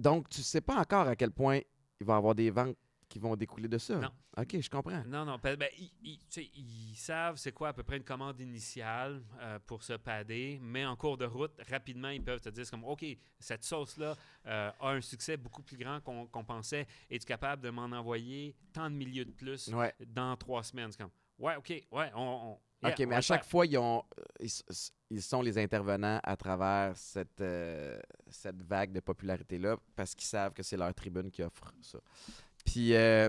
A: Donc, tu sais pas encore à quel point il va y avoir des ventes qui vont découler de ça.
B: Non.
A: OK, je comprends.
B: Non, non, ben, ils, savent c'est quoi à peu près une commande initiale euh, pour se padder, mais en cours de route, rapidement, ils peuvent te dire comme OK, cette sauce-là euh, a un succès beaucoup plus grand qu'on pensait. Es-tu capable de m'en envoyer tant de milliers de plus
A: Ouais.
B: dans trois semaines? Comme Ouais, OK, ouais, on. on- yeah,
A: OK, mais à chaque
B: faire.
A: fois, ils, ont, euh, ils, sont les intervenants à travers cette, euh, cette vague de popularité-là parce qu'ils savent que c'est leur tribune qui offre ça. Puis, euh,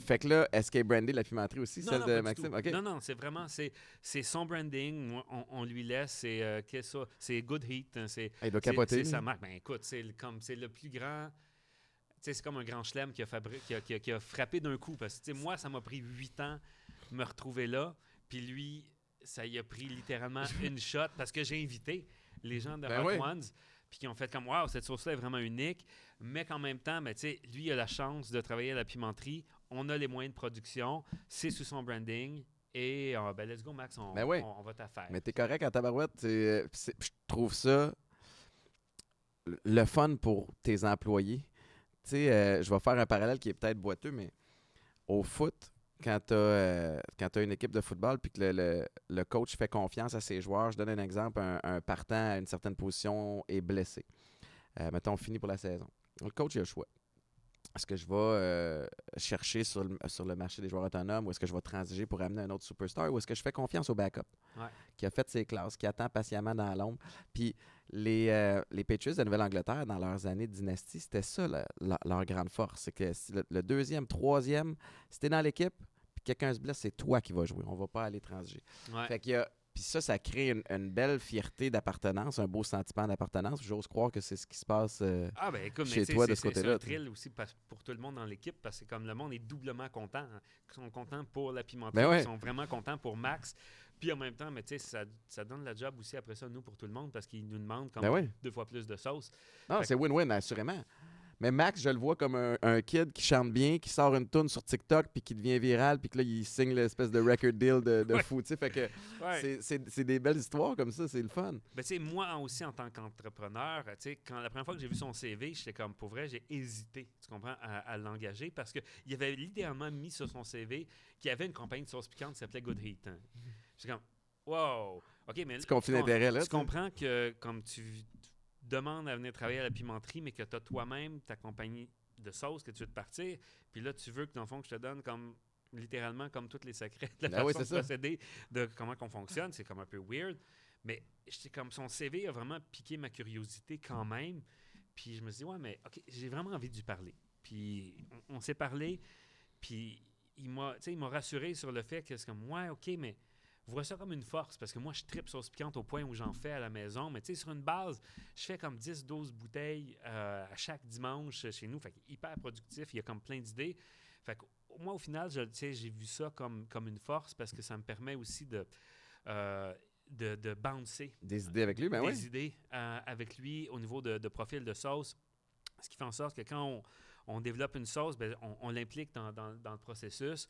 A: fait que là, est-ce qu'elle est brandée la pimenterie aussi,
B: Non,
A: celle
B: non,
A: de Maxime?
B: Non, non, c'est vraiment, c'est son branding. On, on lui laisse, c'est euh, qu'est-ce que ça? C'est Good Heat. hein, c'est
A: Ah, il doit
B: C'est-
A: capoter.
B: C'est
A: lui.
B: sa marque. Ben écoute, c'est le, comme c'est le plus grand. tu sais, C'est comme un grand chelem qui a, qui a, qui a- qui a frappé d'un coup. Parce que moi, ça m'a pris huit ans me retrouver là. Puis lui, ça y a pris littéralement une shot parce que j'ai invité les gens de
A: Ben
B: Hot
A: oui.
B: Ones. Puis qui ont fait comme Waouh, cette sauce-là est vraiment unique. Mais qu'en même temps, ben, lui, il a la chance de travailler à la pimenterie. On a les moyens de production. C'est sous son branding. Et euh, ben, let's go, Max. On,
A: Ben oui.
B: on, on va t'affaire.
A: Mais t'es correct en tabarouette. euh, Je trouve ça le- le fun pour tes employés. Tu sais, euh, je vais faire un parallèle qui est peut-être boiteux, mais au foot, quand tu as, une équipe de football puis que le, le- coach fait confiance à ses joueurs, je donne un exemple, un, partant à une certaine position est blessé. Euh, mettons, fini pour la saison. Le coach, a le choix. Est-ce que je vais euh, chercher sur le, sur le marché des joueurs autonomes ou est-ce que je vais transiger pour amener un autre superstar ou est-ce que je fais confiance au backup
B: Ouais.
A: qui a fait ses classes, qui attend patiemment dans l'ombre? Puis les, euh, les Patriots de Nouvelle-Angleterre, dans leurs années de dynastie, c'était ça la- la- leur grande force. C'est que le, le deuxième, troisième, si t'es dans l'équipe, puis quelqu'un se blesse, c'est toi qui vas jouer. On va pas aller transiger.
B: Ouais.
A: Fait qu'il y a- puis ça, ça crée une, une belle fierté d'appartenance, un beau sentiment d'appartenance. J'ose croire que c'est ce qui se passe. euh,
B: Ah ben écoute,
A: chez toi de ce
B: c'est- C'est
A: côté-là,
B: un thrill aussi pour tout le monde dans l'équipe parce que comme le monde est doublement content. hein. Ils sont contents pour la pimenterie,
A: Ben ouais.
B: ils sont vraiment contents pour Max. Puis en même temps, mais ça, ça donne la job aussi après ça, nous, pour tout le monde, parce qu'ils nous demandent comme
A: Ben
B: deux fois plus de sauce.
A: Non, c'est win-win, assurément. Mais Max, je le vois comme un, un kid qui chante bien, qui sort une tune sur TikTok, puis qui devient viral, puis que là, il signe l'espèce de record deal de, de
B: Ouais.
A: fou. tu sais. Fait que
B: Ouais.
A: c'est- des belles histoires comme ça, c'est le fun.
B: Ben, tu sais, moi aussi, en tant qu'entrepreneur, tu sais, quand la première fois que j'ai vu son CV, j'étais comme, pour vrai, j'ai hésité, tu comprends, à, à l'engager parce qu'il avait littéralement mis sur son CV qu'il y avait une compagnie de sauce piquante qui s'appelait Good Heat. hein. J'étais comme, wow, OK, mais
A: Tu
B: com-
A: d'intérêt, là.
B: tu comprends que comme tu demandes à venir travailler à la pimenterie, mais que tu as toi-même ta compagnie de sauce que tu veux te partir, puis là, tu veux que, dans le fond, que je te donne comme littéralement comme tous les secrets de la
A: Ben oui,
B: façon de
A: c'est ça.
B: procéder, de comment qu'on fonctionne. C'est comme un peu weird. Mais j'étais comme son CV a vraiment piqué ma curiosité quand même. Puis je me suis dit, ouais, mais OK, j'ai vraiment envie de lui parler. Puis on, on s'est parlé, puis il m'a rassuré sur le fait que c'est comme, ouais, OK, mais vois ça comme une force parce que moi, je tripe sauce piquante au point où j'en fais à la maison. Mais tu sais, sur une base, je fais comme 10-12 bouteilles euh, à chaque dimanche chez nous. Fait hyper productif. Il y a comme plein d'idées. Fait que moi, au final, je- tu sais, j'ai vu ça comme, comme une force parce que ça me permet aussi de, euh, de, de bouncer
A: Des idées avec lui, ben
B: des
A: oui.
B: idées euh, avec lui au niveau de, de profil de sauce. Ce qui fait en sorte que quand on, on développe une sauce, ben, on, on l'implique dans, dans- dans le processus.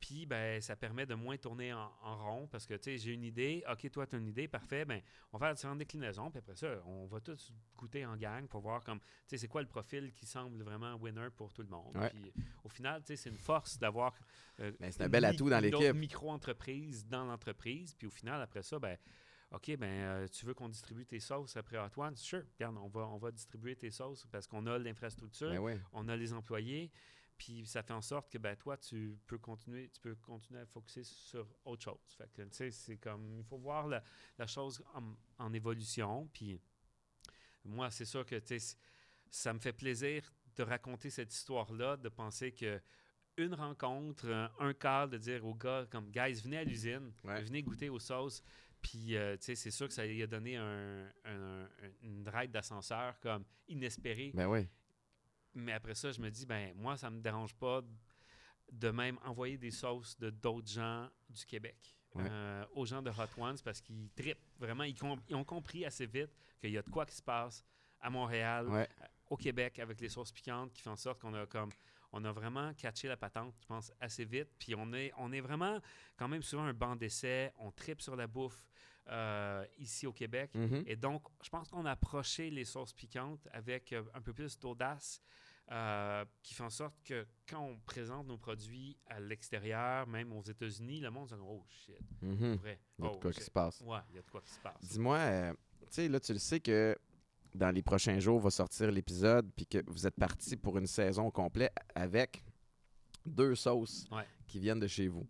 B: Puis, ben, ça permet de moins tourner en, en rond parce que, tu sais, j'ai une idée. OK, toi, tu as une idée. Parfait. Ben, on va faire différentes déclinaisons. Puis après ça, on va tous goûter en gang pour voir comme, tu sais, c'est quoi le profil qui semble vraiment winner pour tout le monde.
A: Ouais.
B: Puis, au final, tu sais, c'est une force d'avoir. euh,
A: Ben, c'est un bel atout dans l'équipe.
B: micro-entreprise dans l'entreprise. Puis au final, après ça, ben, OK, ben, euh, tu veux qu'on distribue tes sauces après Antoine? Sure, regarde, on va, on va distribuer tes sauces parce qu'on a l'infrastructure,
A: Ben
B: on a les employés, puis ça fait en sorte que ben, toi, tu peux continuer, tu peux continuer à focuser sur autre chose. Fait que, tu sais, c'est comme, il faut voir la, la chose en, en évolution. Puis moi, c'est sûr que, tu sais, ça me fait plaisir de raconter cette histoire-là, de penser que une rencontre, un call, de dire aux gars, comme, guys, venez à l'usine,
A: Ouais.
B: venez goûter aux sauces. Puis, euh, tu sais, c'est sûr que ça lui a donné un, un- un- une ride d'ascenseur comme inespérée.
A: Ben oui.
B: Mais après ça, je me dis, ben moi, ça me dérange pas de même envoyer des sauces de d'autres gens du Québec
A: Ouais.
B: euh, aux gens de Hot Ones parce qu'ils trippent. Vraiment, ils, com- ils ont compris assez vite qu'il y a de quoi qui se passe à Montréal,
A: Ouais.
B: au Québec, avec les sauces piquantes qui fait en sorte qu'on a comme on a vraiment catché la patente, je pense, assez vite. Puis on est, on est vraiment quand même souvent un banc d'essai. On tripe sur la bouffe euh, ici au Québec.
A: Mhm.
B: Et donc, je pense qu'on a approché les sauces piquantes avec euh, un peu plus d'audace, euh, qui fait en sorte que quand on présente nos produits à l'extérieur, même aux États-Unis, le monde se dit Oh shit,
A: Mhm.
B: vrai.
A: Il y a de quoi qui se passe.
B: Ouais, il y a de quoi qui se passe.
A: Dis-moi, euh, tu sais, là, tu le sais que dans les prochains jours va sortir l'épisode, puis que vous êtes parti pour une saison au complet avec deux sauces
B: Ouais.
A: qui viennent de chez vous.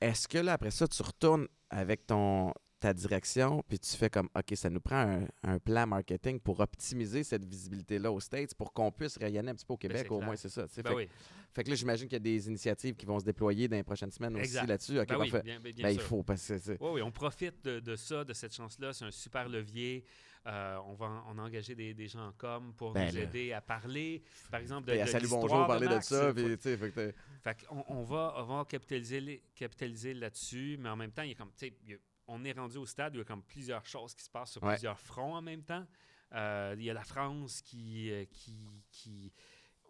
A: Est-ce que là, après ça, tu retournes avec ton ta direction, puis tu fais comme, OK, ça nous prend un, un plan marketing pour optimiser cette visibilité-là aux States, pour qu'on puisse rayonner un petit peu au Québec,
B: c'est
A: au
B: clair.
A: moins, c'est ça.
B: Ben
A: fait,
B: oui,
A: fait que là, j'imagine qu'il y a des initiatives qui vont se déployer dans les prochaines semaines aussi là-dessus. OK,
B: ben oui, bien, bien- bien
A: Ben, il faut, parce que.
B: Oui, oui, on profite de, de ça, de cette chance-là. C'est un super levier. Euh, on, va, on a engagé des, des gens en com pour
A: Ben
B: nous aider à parler, par exemple, de, de
A: Salut Bonjour, parler de
B: Max.
A: ça, puis tu sais, fait que
B: Fait on va, on va capitaliser, capitaliser là-dessus, mais en même temps, il y a comme, tu sais, on est rendu au stade où il y a comme plusieurs choses qui se passent sur
A: Ouais.
B: plusieurs fronts en même temps. Euh, il y a la France qui, euh, qui, qui,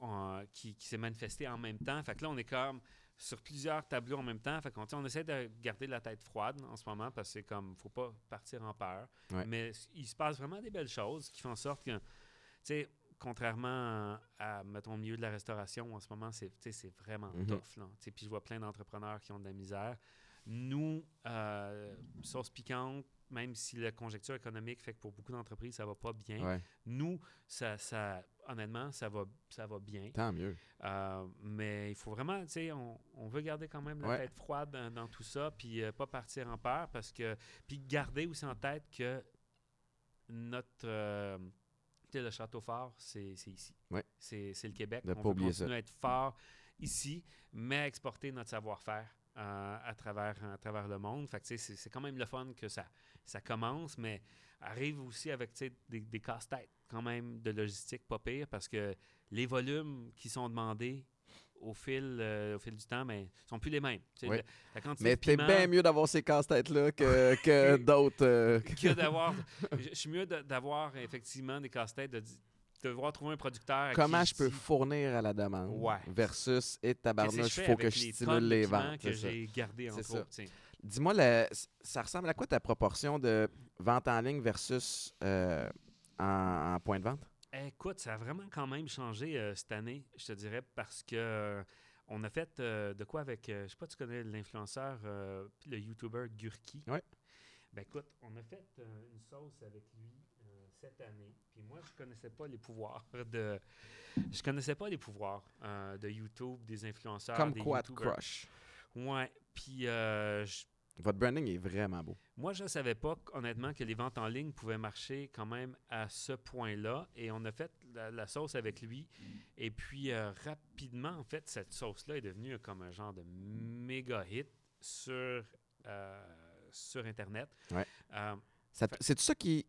B: euh, qui, qui s'est manifestée en même temps. Fait que là, on est comme sur plusieurs tableaux en même temps. Fait sais, on essaie de garder la tête froide en ce moment parce que c'est comme, faut pas partir en peur.
A: Ouais.
B: Mais il se passe vraiment des belles choses qui font en sorte que, tu sais, contrairement à, mettons, le milieu de la restauration, en ce moment, c'est vraiment tough. Là. Tu sais, Puis je vois plein d'entrepreneurs qui ont de la misère. Nous, euh, sauce piquante, même si la conjecture économique fait que pour beaucoup d'entreprises, ça va pas bien,
A: Ouais,
B: nous, ça, ça, honnêtement, ça va, ça va bien.
A: tant mieux.
B: Euh, mais il faut vraiment, tu sais, on, on veut garder quand même la
A: Ouais.
B: tête froide dans, dans tout ça, puis euh, pas partir en peur, parce que, puis garder aussi en tête que notre, euh, tu sais, le château fort, c'est ici.
A: Ouais.
B: C'est le Québec.
A: De
B: on
A: pas
B: veut
A: oublier ça.
B: continuer à être fort ici, mais à exporter notre savoir-faire. Euh, à, travers, à travers le monde. Fait que, c'est c'est quand même le fun que ça, ça commence, mais arrive aussi avec des, des casse-têtes quand même de logistique pas pire parce que les volumes qui sont demandés au fil, euh, au fil du temps, mais sont plus les mêmes.
A: Oui.
B: la, la quantité
A: Mais
B: piment
A: bien mieux d'avoir ces casse-têtes-là que, que d'autres. euh,
B: que d'avoir. Je suis mieux d'avoir effectivement des casse-têtes, de devoir trouver un producteur.
A: Comment je peux fournir à la demande
B: Ouais.
A: versus et tabarnouche, il faut que je
B: les
A: stimule les ventes.
B: que j'ai gardé tiens.
A: Dis-moi, ça ressemble à quoi ta proportion de vente en ligne versus euh, en, en point de vente?
B: Écoute, ça a vraiment quand même changé euh, cette année, je te dirais, parce que euh, on a fait de quoi avec, je sais pas, tu connais l'influenceur, le YouTuber Gurki.
A: Ouais.
B: Ben écoute, on a fait une sauce avec lui cette année. Puis moi, je connaissais pas les pouvoirs de, je connaissais pas les pouvoirs euh, de YouTube, des influenceurs,
A: Comme
B: des
A: Quad
B: YouTubers.
A: Crush.
B: Ouais. Puis euh, je-
A: Votre branding est vraiment beau.
B: moi, je ne savais pas, honnêtement, que les ventes en ligne pouvaient marcher quand même à ce point-là. Et on a fait la, la sauce avec lui. Et puis, euh, rapidement, en fait, cette sauce-là est devenue comme un genre de méga hit sur, sur Internet.
A: Ouais. C'est tout ça qui,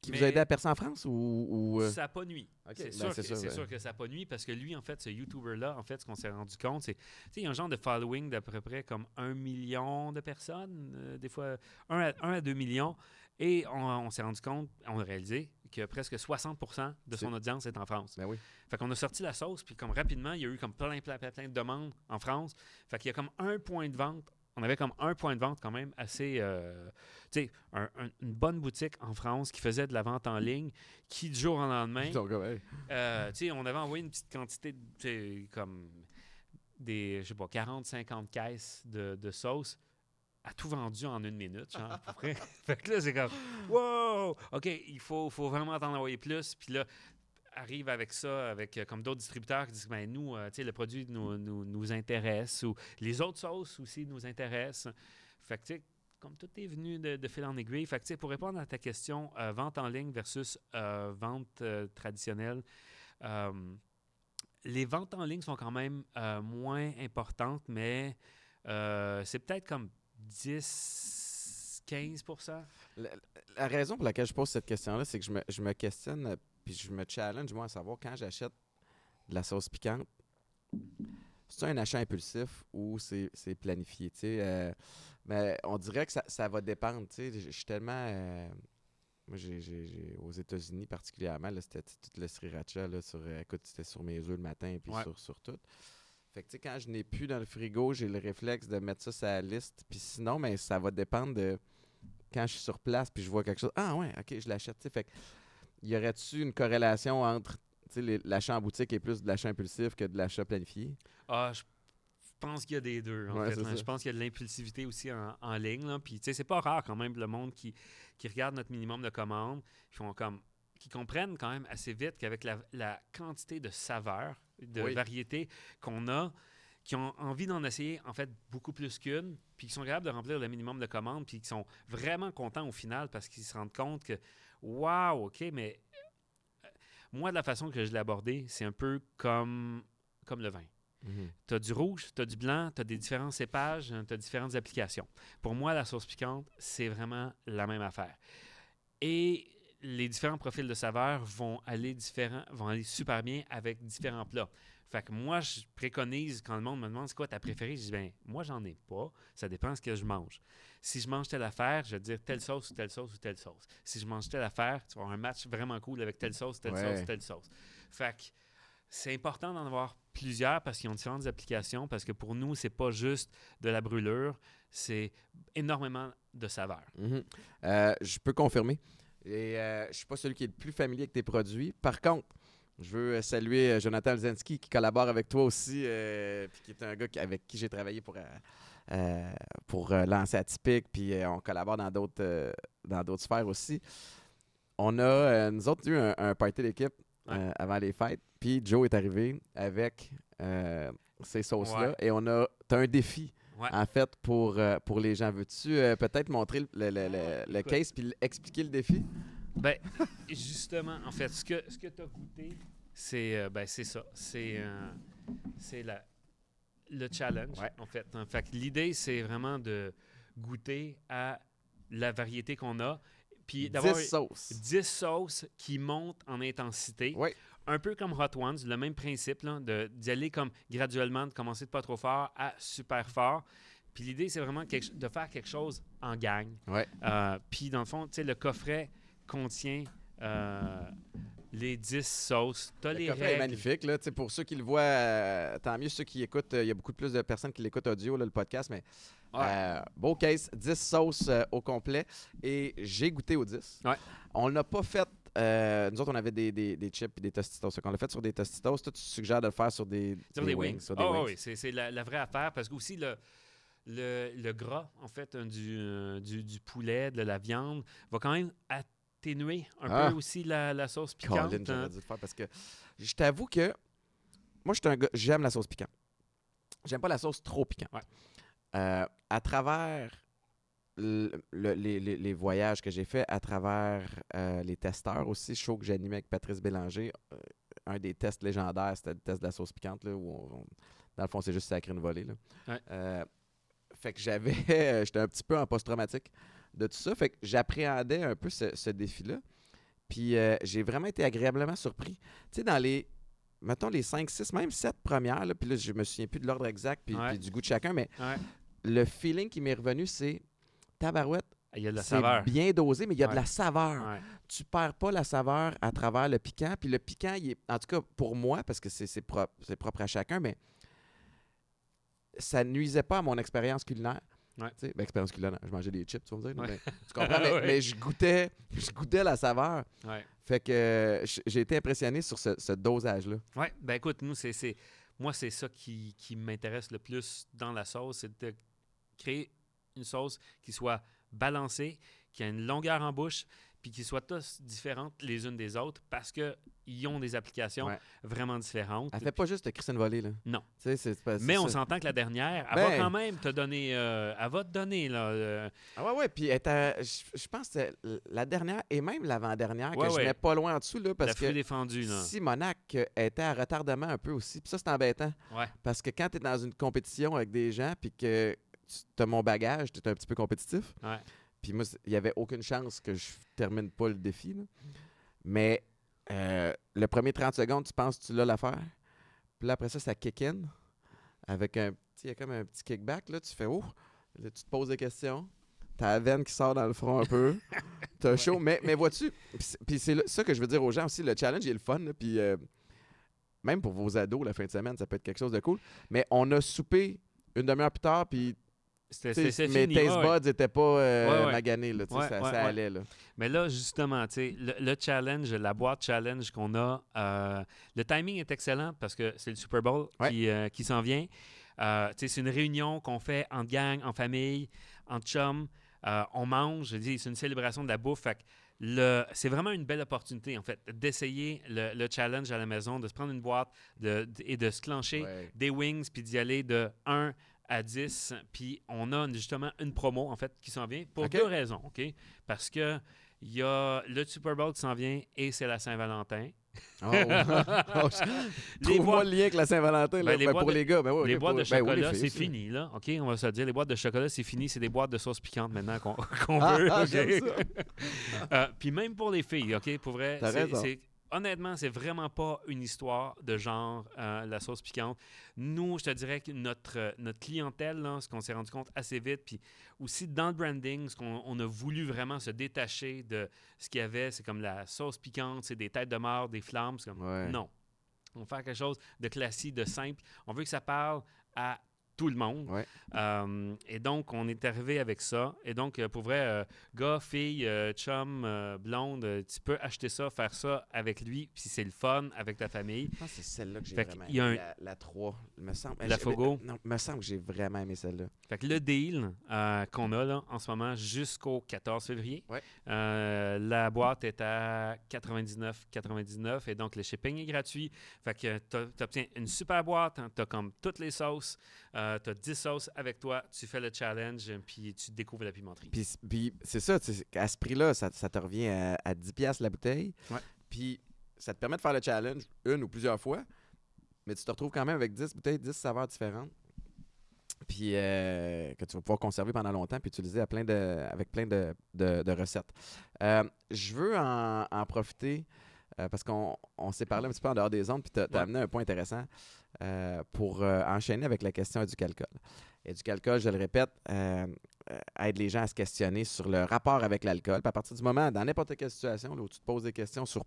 A: qui vous a aidé à percer en France ou. ou, euh,
B: Ça n'a pas nuit. C'est
A: ben,
B: sûr, que-
A: sûr,
B: c'est
A: ouais.
B: sûr que ça n'a pas nuit parce que lui, en fait, ce YouTuber-là, en fait, ce qu'on s'est rendu compte, c'est. Tu sais, il y a un genre de following d'à peu près comme un million de personnes, euh, des fois un à, un à deux millions. Et on, on s'est rendu compte, on a réalisé que presque 60 de son audience est en France.
A: Ben oui.
B: Fait qu'on a sorti la sauce, puis comme rapidement, il y a eu comme plein, plein, plein, plein de demandes en France. Fait qu'il y a comme un point de vente. On avait comme un point de vente quand même assez... euh, tu sais, un- un- une bonne boutique en France qui faisait de la vente en ligne, qui du jour au lendemain... Euh, tu sais, on avait envoyé une petite quantité, de- tu sais, comme des, je sais pas, 40, 50 caisses de, de sauce, a tout vendu en une minute, genre, à peu près. fait que là, c'est comme, wow, OK, il faut, faut vraiment t'en envoyer plus. Puis là, arrive avec ça, avec euh, comme d'autres distributeurs qui disent, ben nous, euh, le produit nous, nous, nous intéresse, ou les autres sauces aussi nous intéressent. Fait comme tout est venu de, de fil en aiguille. Fait que, pour répondre à ta question, euh, vente en ligne versus euh, vente traditionnelle, les ventes en ligne sont quand même moins importantes, mais c'est peut-être comme 10-15
A: La, la raison pour laquelle je pose cette question-là, c'est que je me, je me questionne, puis je me challenge, moi, à savoir quand j'achète de la sauce piquante, c'est un achat impulsif ou c'est c'est planifié, tu sais. euh, mais on dirait que ça, ça va dépendre, tu sais. Je suis tellement... euh, moi, j'ai, j'ai- j'ai- aux États-Unis particulièrement, là, c'était tout le sriracha, là, sur, euh, écoute, c'était sur mes œufs le matin, puis
B: Ouais.
A: sur, sur tout. Fait que, tu sais, quand je n'ai plus dans le frigo, j'ai le réflexe de mettre ça sur la liste. Puis sinon, mais ça va dépendre de quand je suis sur place, puis je vois quelque chose. Ah ouais, ok, je l'achète. tu sais. Fait que, y aurait-tu une corrélation entre l'achat en boutique est plus de l'achat impulsif que de l'achat planifié?
B: Ah, je pense qu'il y a des deux, en
A: Ouais,
B: fait. hein. Je pense qu'il y a de l'impulsivité aussi en, en ligne. Là. Puis, tu sais, c'est pas rare quand même le monde qui, qui regarde notre minimum de commandes, qui font comme qui comprennent quand même assez vite qu'avec la, la quantité de saveurs, de
A: Oui.
B: variétés qu'on a, qui ont envie d'en essayer en fait beaucoup plus qu'une, puis qui sont capables de remplir le minimum de commandes, puis qui sont vraiment contents au final parce qu'ils se rendent compte que waouh, ok, mais euh, moi de la façon que je l'ai abordé, c'est un peu comme comme le vin. Tu as du rouge, tu as du blanc, tu as des différents cépages, tu as différentes applications. Pour moi, la sauce piquante, c'est vraiment la même affaire. Et les différents profils de saveurs vont aller, différents, vont aller super bien avec différents plats. Fait que moi, je préconise, quand le monde me demande c'est quoi ta préférée, je dis ben moi, j'en ai pas. Ça dépend de ce que je mange. Si je mange telle affaire, je vais dire telle sauce ou telle sauce ou telle sauce. Si je mange telle affaire, tu vas avoir un match vraiment cool avec telle sauce, telle
A: Ouais.
B: sauce, telle sauce. Fait que c'est important d'en avoir plusieurs parce qu'ils ont différentes applications, parce que pour nous, c'est pas juste de la brûlure, c'est énormément de saveurs.
A: Mhm. Euh, je peux confirmer. Et euh, je suis pas celui qui est le plus familier avec tes produits. Par contre, je veux euh, saluer euh, Jonathan Lzensky qui collabore avec toi aussi, euh, puis qui est un gars avec qui j'ai travaillé pour, euh, pour lancer Atypique, puis on collabore dans d'autres euh, dans d'autres sphères aussi. On a, nous autres, eu un, un party d'équipe avant les fêtes, puis Joe est arrivé avec ces sauces-là,
B: Ouais.
A: et on a, t'as un défi
B: Ouais.
A: en fait, pour, pour les gens. Veux-tu euh, peut-être montrer le, le- le- le-
B: écoute.
A: case puis expliquer le défi?
B: Ben, justement, en fait, ce que, ce que tu as goûté, c'est euh, ben, c'est ça. C'est euh, c'est la- le challenge,
A: Ouais.
B: en fait. En fait, l'idée, c'est vraiment de goûter à la variété qu'on a, puis d'avoir
A: 10 sauces.
B: 10 sauces qui montent en intensité. Un peu comme Hot Ones, le même principe, d'y aller comme graduellement, de commencer de pas trop fort à super fort. Puis l'idée, c'est vraiment quelque- de faire quelque chose en gang.
A: Ouais.
B: Euh, puis dans le fond, tu sais, le coffret contient euh, les 10 sauces. Tu as
A: Le
B: les
A: coffret est magnifique. Là, pour ceux qui le voient, euh, tant mieux ceux qui écoutent. euh, Il y a beaucoup plus de personnes qui l'écoutent audio, là, le podcast. Mais
B: Ouais.
A: beau case, 10 sauces au complet. Et j'ai goûté aux 10.
B: Ouais.
A: On l'a pas fait. nous autres, on avait des, des, des chips et des tostitos. Fait qu'on l'a fait sur des tostitos. Toi, tu suggères de le faire sur des,
B: Sur des wings.
A: sur des
B: Ah
A: wings.
B: oui, c'est c'est la, la vraie affaire parce que aussi le, le, le gras, en fait, du, du, du poulet, de la viande, va quand même atténuer un
A: Ah.
B: peu aussi la, la sauce piquante.
A: Colin, j'aurais
B: hein.
A: dû le faire parce que je t'avoue que moi, je suis un gars, j'aime la sauce piquante. J'aime pas la sauce trop piquante.
B: Ouais.
A: Euh, à travers le- le- les, voyages que j'ai faits, à travers euh, les testeurs aussi, show que j'ai animé avec Patrice Bélanger, euh, un des tests légendaires, c'était le test de la sauce piquante, là, où on- on- dans le fond, c'est juste sacré une volée. Là.
B: Ouais.
A: Fait que j'avais, j'étais un petit peu en post-traumatique de tout ça. Fait que j'appréhendais un peu ce, ce défi-là. Puis euh, j'ai vraiment été agréablement surpris. Tu sais, dans les, mettons, les 5, 6, même 7 premières, là, puis là, je me souviens plus de l'ordre exact puis,
B: Ouais.
A: puis du goût de chacun, mais
B: Ouais.
A: le feeling qui m'est revenu, c'est tabarouette,
B: Il y a de la
A: c'est
B: saveur.
A: bien dosé, mais il y a de la saveur. Tu perds pas la saveur à travers le piquant. Puis le piquant, il est, en tout cas pour moi, parce que c'est propre, propre à chacun, mais ça nuisait pas à mon expérience culinaire.
B: Ouais.
A: Tu sais, ben, expérience culinaire, je mangeais des chips, tu vas me dire.
B: Ouais.
A: mais tu comprends? Mais, je goûtais, je goûtais la saveur.
B: Ouais.
A: Fait que euh, j'ai été impressionné sur ce, ce dosage-là.
B: Ouais, ben écoute, nous, c'est, c'est- moi, c'est ça qui, qui m'intéresse le plus dans la sauce, c'est de créer une sauce qui soit balancée, qui a une longueur en bouche, puis qui soit tous différentes les unes des autres parce qu'ils ont des applications
A: Ouais.
B: vraiment différentes.
A: Elle fait pas juste Christine Volée, là.
B: Non.
A: Pas-
B: Mais on s'entend que la dernière, elle
A: Ben-
B: va quand même te donner, euh, elle va te donner, là, euh,
A: Ah ouais, ouais. Puis je pense que la dernière et même l'avant-dernière que
B: Ouais,
A: je mets pas loin en dessous, là,
B: la
A: parce
B: fruit
A: que
B: défendu, là.
A: Simonac était à retardement un peu aussi. Puis ça, c'est embêtant.
B: Ouais.
A: Parce que quand tu es dans une compétition avec des gens, puis que tu as mon bagage, tu es un petit peu compétitif.
B: Ouais.
A: Puis moi, il n'y avait aucune chance que je termine pas le défi. là. Mais euh, le premier 30 secondes, tu penses que tu l'as l'affaire? Puis là, après ça, ça kick in. Avec un petit, il y a comme un petit kickback. Là, tu fais, oh, là, tu te poses des questions. T'as la veine qui sort dans le front un peu. T'as chaud. Mais, mais vois-tu, puis c'est- ça que je veux dire aux gens aussi. Le challenge, il est le fun. là, Puis euh, même pour vos ados, la fin de semaine, ça peut être quelque chose de cool. Mais on a soupé une demi-heure plus tard, puis
B: C'était, ouais, ouais.
A: buds n'étaient pas euh,
B: Ouais, ouais.
A: maganés. Là,
B: Ouais,
A: ça, allait. Là.
B: Mais là, justement, le, le challenge, la boîte challenge qu'on a, euh, le timing est excellent parce que c'est le Super Bowl qui, euh, qui s'en vient. C'est une réunion qu'on fait en gang, en famille, en chum. On mange, c'est une célébration de la bouffe. Fait que le- c'est vraiment une belle opportunité, en fait, d'essayer le, le challenge à la maison, de se prendre une boîte de- et de se clencher des wings, puis d'y aller de 1 à 10. Puis on a justement une promo, en fait, qui s'en vient pour deux raisons, OK? Parce que il y a le Super Bowl qui s'en vient et c'est la Saint-Valentin.
A: Oh. Oh, Trouve-moi le lien avec la Saint-Valentin. là.
B: Ben, les
A: Ben, pour
B: de-
A: les gars, ben ouais,
B: les boîtes de
A: ben
B: chocolat, c'est fini, là. OK? On va se dire, les boîtes de chocolat, c'est fini. C'est des boîtes de sauce piquante maintenant qu'on
A: Ah,
B: veut.
A: ah, ça.
B: Euh, Puis même pour les filles, OK? Pour vrai, c'est- honnêtement, c'est vraiment pas une histoire de genre, euh, la sauce piquante. Nous, je te dirais que notre, euh, notre clientèle, là, ce qu'on s'est rendu compte assez vite, puis aussi dans le branding, ce qu'on on a voulu vraiment se détacher de ce qu'il y avait, c'est comme la sauce piquante, c'est des têtes de mort, des flammes, c'est comme
A: Ouais.
B: non. On veut faire quelque chose de classique, de simple. On veut que ça parle à tout le monde.
A: Ouais.
B: Euh, et donc, on est arrivé avec ça. Et donc, euh, pour vrai, euh, gars, fille, euh, chum, blonde, tu peux acheter ça, faire ça avec lui, puis c'est le fun avec ta famille.
A: Je pense que c'est celle-là que j'ai vraiment
B: il y a
A: aimé,
B: un-
A: la, la 3. Il Me semble,
B: La Fogo?
A: Non, il me semble que j'ai vraiment aimé celle-là.
B: Fait que le deal euh, qu'on a là, en ce moment jusqu'au 14 février,
A: Ouais.
B: euh, la boîte est à 99,99 et donc le shipping est gratuit. Fait que tu obtiens une super boîte, tu as comme toutes les sauces, tu as 10 sauces avec toi, tu fais le challenge, puis tu découvres la pimenterie.
A: Puis, puis c'est ça, à ce prix-là, ça, ça te revient à, à 10$ piastres la bouteille.
B: Ouais.
A: Puis ça te permet de faire le challenge une ou plusieurs fois, mais tu te retrouves quand même avec 10 bouteilles, 10 saveurs différentes. Puis euh, que tu vas pouvoir conserver pendant longtemps puis utiliser à plein de, avec plein de, de- de recettes. Euh, je veux en, en profiter euh, parce qu'on on s'est parlé un petit peu en dehors des ondes, puis tu as,
B: Ouais.
A: amené un point intéressant pour enchaîner avec la question du calcul. Et du calcul, je le répète, aide les gens à se questionner sur le rapport avec l'alcool. À partir du moment, dans n'importe quelle situation là, où tu te poses des questions sur,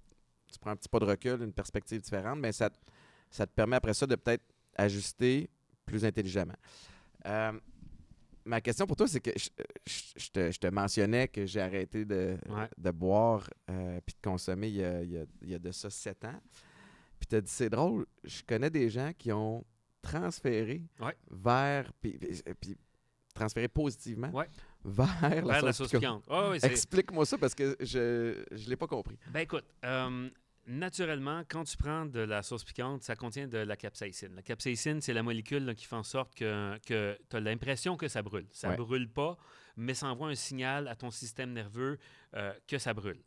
A: tu prends un petit pas de recul, une perspective différente, mais ça te permet après ça de peut-être ajuster plus intelligemment. Euh, ma question pour toi, c'est que je, je- je te, je te mentionnais que j'ai arrêté de,
B: Ouais.
A: de boire euh, puis de consommer il y, a, il y a- il y a de ça sept ans. Puis tu as dit, c'est drôle, je connais des gens qui ont transféré
B: Ouais.
A: vers, puis, transféré positivement
B: Ouais.
A: vers, la
B: Vers la
A: sauce
B: sauce
A: piquante.
B: oui,
A: Explique-moi ça parce que je ne l'ai pas compris.
B: Ben écoute, euh, naturellement, quand tu prends de la sauce piquante, ça contient de la capsaïcine. La capsaïcine, c'est la molécule là, qui fait en sorte que, que tu as l'impression que ça brûle. Ça
A: Ouais.
B: brûle pas, mais ça envoie un signal à ton système nerveux euh, que ça brûle.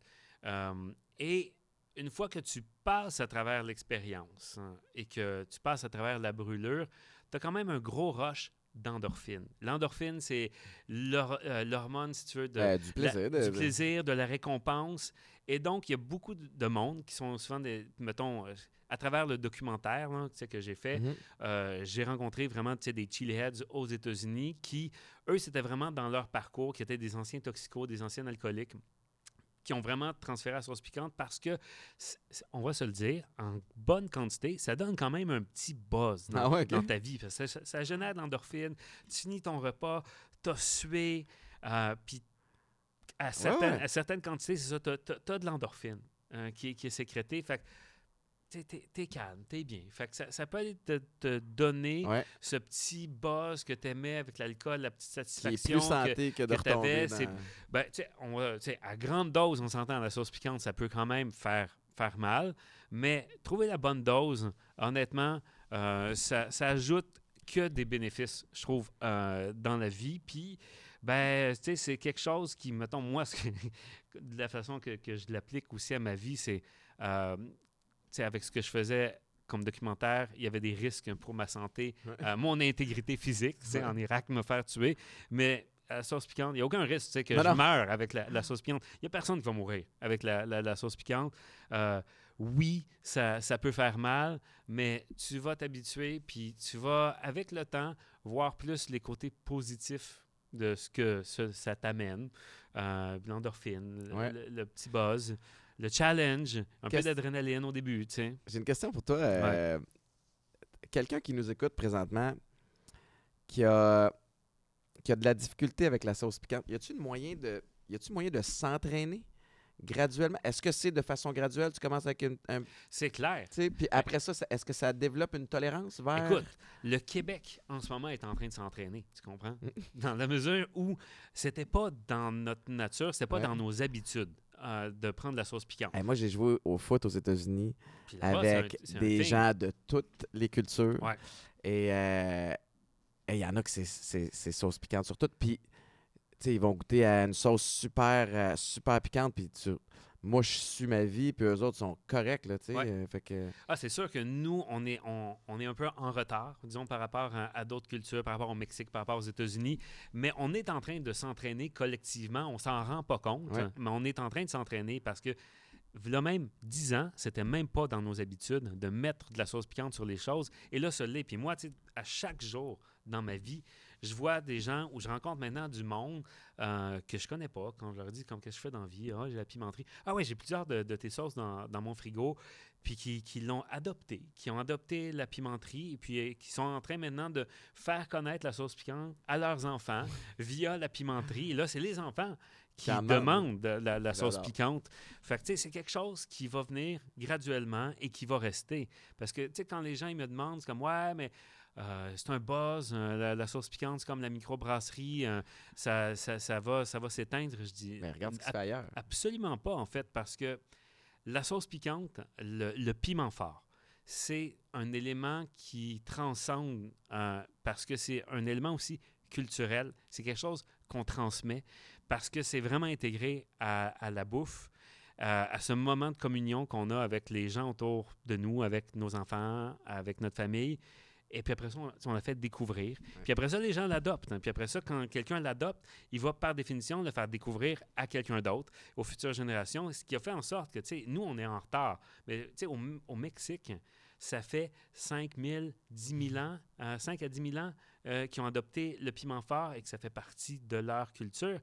B: Euh, et une fois que tu passes à travers l'expérience hein, et que tu passes à travers la brûlure, tu as quand même un gros rush d'endorphine. L'endorphine, c'est euh, l'hormone, si tu veux, de,
A: Euh, du plaisir.
B: la-
A: de-
B: du plaisir, de la récompense. Et donc, il y a beaucoup de de monde qui sont souvent des, mettons, euh, à travers le documentaire là, que j'ai fait,
A: Mhm.
B: euh, j'ai rencontré vraiment tu sais, des chili heads aux États-Unis qui, eux, c'était vraiment dans leur parcours, qui étaient des anciens toxicos, des anciens alcooliques qui ont vraiment transféré à la sauce piquante parce que, on va se le dire, en bonne quantité, ça donne quand même un petit buzz dans,
A: Ah ouais, ok.
B: dans ta vie. Ça, ça génère de l'endorphine. Tu finis ton repas, t'as sué, euh, puis à certaines,
A: ouais.
B: à certaines quantités, c'est ça, t'as, t'as de l'endorphine euh, qui, est- qui est sécrétée. Fait t'es, calme, t'es bien. Fait que ça, ça peut aller te, te donner
A: Ouais.
B: ce petit buzz que t'aimais avec l'alcool, la petite satisfaction.
A: plus santé que, de
B: que t'avais,
A: dans...
B: ben, tu sais, on à grande dose, on s'entend, la sauce piquante, ça peut quand même faire, faire mal. Mais trouver la bonne dose, honnêtement, euh, ça, ça ajoute que des bénéfices, je trouve, euh, dans la vie. Puis, ben, tu sais, c'est quelque chose qui, mettons, moi, de la façon que, que je l'applique aussi à ma vie, c'est, euh, avec ce que je faisais comme documentaire, il y avait des risques pour ma santé,
A: Ouais.
B: euh, mon intégrité physique,
A: Ouais.
B: en Irak, me faire tuer. Mais à la sauce piquante, il n'y a aucun risque tu sais, que
A: Non,
B: je
A: non.
B: meure avec la, la sauce piquante. Il n'y a personne qui va mourir avec la, la- la sauce piquante. Euh, oui, ça, ça peut faire mal, mais tu vas t'habituer, puis tu vas, avec le temps, voir plus les côtés positifs de ce que ça, ça t'amène. Euh, L'endorphine, le-
A: Ouais.
B: le, le petit buzz, le challenge, un peu d'adrénaline au début, tu sais.
A: J'ai une question pour toi. euh, Quelqu'un qui nous écoute présentement, qui a, qui a de la difficulté avec la sauce piquante, y a-t-il moyen de, y a-t-il moyen de s'entraîner graduellement? Est-ce que c'est de façon graduelle? Tu commences avec une, un,
B: C'est clair.
A: puis après ça, ça- est-ce que ça développe une tolérance vers...
B: Écoute, le Québec, en ce moment, est en train de s'entraîner, tu comprends? dans la mesure où c'était pas dans notre nature, c'était pas
A: Ouais.
B: dans nos habitudes euh, de prendre la sauce piquante.
A: Hey, moi, j'ai joué au foot aux États-Unis avec
B: un
A: des gens de toutes les cultures.
B: Ouais.
A: Et euh, il y en a que c'est- sauce piquante sur tout. Puis, tu sais, ils vont goûter à une sauce super, euh, super piquante. Puis, tu, moi, je suis ma vie. Puis, eux autres sont corrects, là, tu sais.
B: Ouais.
A: euh, fait que,
B: Ah, c'est sûr que nous, on est, on, on est un peu en retard, disons, par rapport à, à d'autres cultures, par rapport au Mexique, par rapport aux États-Unis. Mais on est en train de s'entraîner collectivement. On s'en rend pas compte,
A: Ouais.
B: mais on est en train de s'entraîner parce que, là même 10 ans, c'était même pas dans nos habitudes de mettre de la sauce piquante sur les choses. Et là, ce l'est. Puis moi, tu sais, à chaque jour dans ma vie, je vois des gens où je rencontre maintenant du monde euh, que je connais pas. Quand je leur dis comme qu'est-ce que je fais dans la vie, ah, j'ai la pimenterie. Ah ouais, j'ai plusieurs de, de tes sauces dans, dans mon frigo puis qui, qui l'ont adopté, qui ont adopté la pimenterie et puis euh, qui sont en train maintenant de faire connaître la sauce piquante à leurs enfants via la pimenterie. Et là, c'est les enfants qui
A: Qui en
B: demandent de la, la sauce piquante. Fait que, tu sais, c'est quelque chose qui va venir graduellement et qui va rester. Parce que, tu sais, quand les gens ils me demandent, c'est comme, ouais, mais euh, c'est un buzz, euh, la, la sauce piquante, c'est comme la microbrasserie, euh, ça, ça, ça va, ça va s'éteindre. Je dis,
A: ben, regarde ce qui se
B: Ab-
A: fait ailleurs.
B: Absolument pas, en fait, parce que la sauce piquante, le, le piment fort, c'est un élément qui transcende euh, parce que c'est un élément aussi culturel. C'est quelque chose qu'on transmet parce que c'est vraiment intégré à, à la bouffe, à ce moment de communion qu'on a avec les gens autour de nous, avec nos enfants, avec notre famille. Et puis après ça, on, on l'a fait découvrir. Puis après ça, les gens l'adoptent. hein. Puis après ça, quand quelqu'un l'adopte, il va par définition le faire découvrir à quelqu'un d'autre, aux futures générations, ce qui a fait en sorte que, tu sais, nous, on est en retard. Mais, tu sais, au, au Mexique, ça fait 5 000, 10 000 ans, euh, 5 à 10 000 ans euh, qui ont adopté le piment fort et que ça fait partie de leur culture.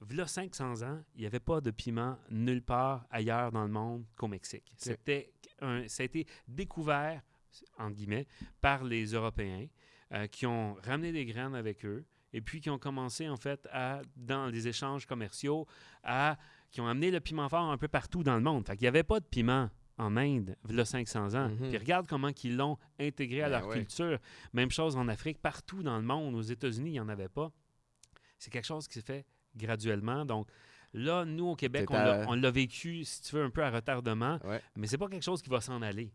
B: V'là 500 ans, il n'y avait pas de piment nulle part ailleurs dans le monde qu'au Mexique. C'était un, ça a été découvert, entre guillemets, par les Européens euh, qui ont ramené des graines avec eux et puis qui ont commencé, en fait, à, dans les échanges commerciaux, à, qui ont amené le piment fort un peu partout dans le monde. Fait qu'il n'y avait pas de piment en Inde, v'là 500 ans.
A: Mhm.
B: Puis regarde comment ils l'ont intégré à
A: Ben
B: leur
A: ouais.
B: culture. Même chose en Afrique, partout dans le monde. Aux États-Unis, il n'y en avait pas. C'est quelque chose qui s'est fait graduellement. Donc là, nous, au Québec, on l'a vécu, si tu veux, un peu à retardement,
A: Ouais.
B: mais c'est pas quelque chose qui va s'en aller.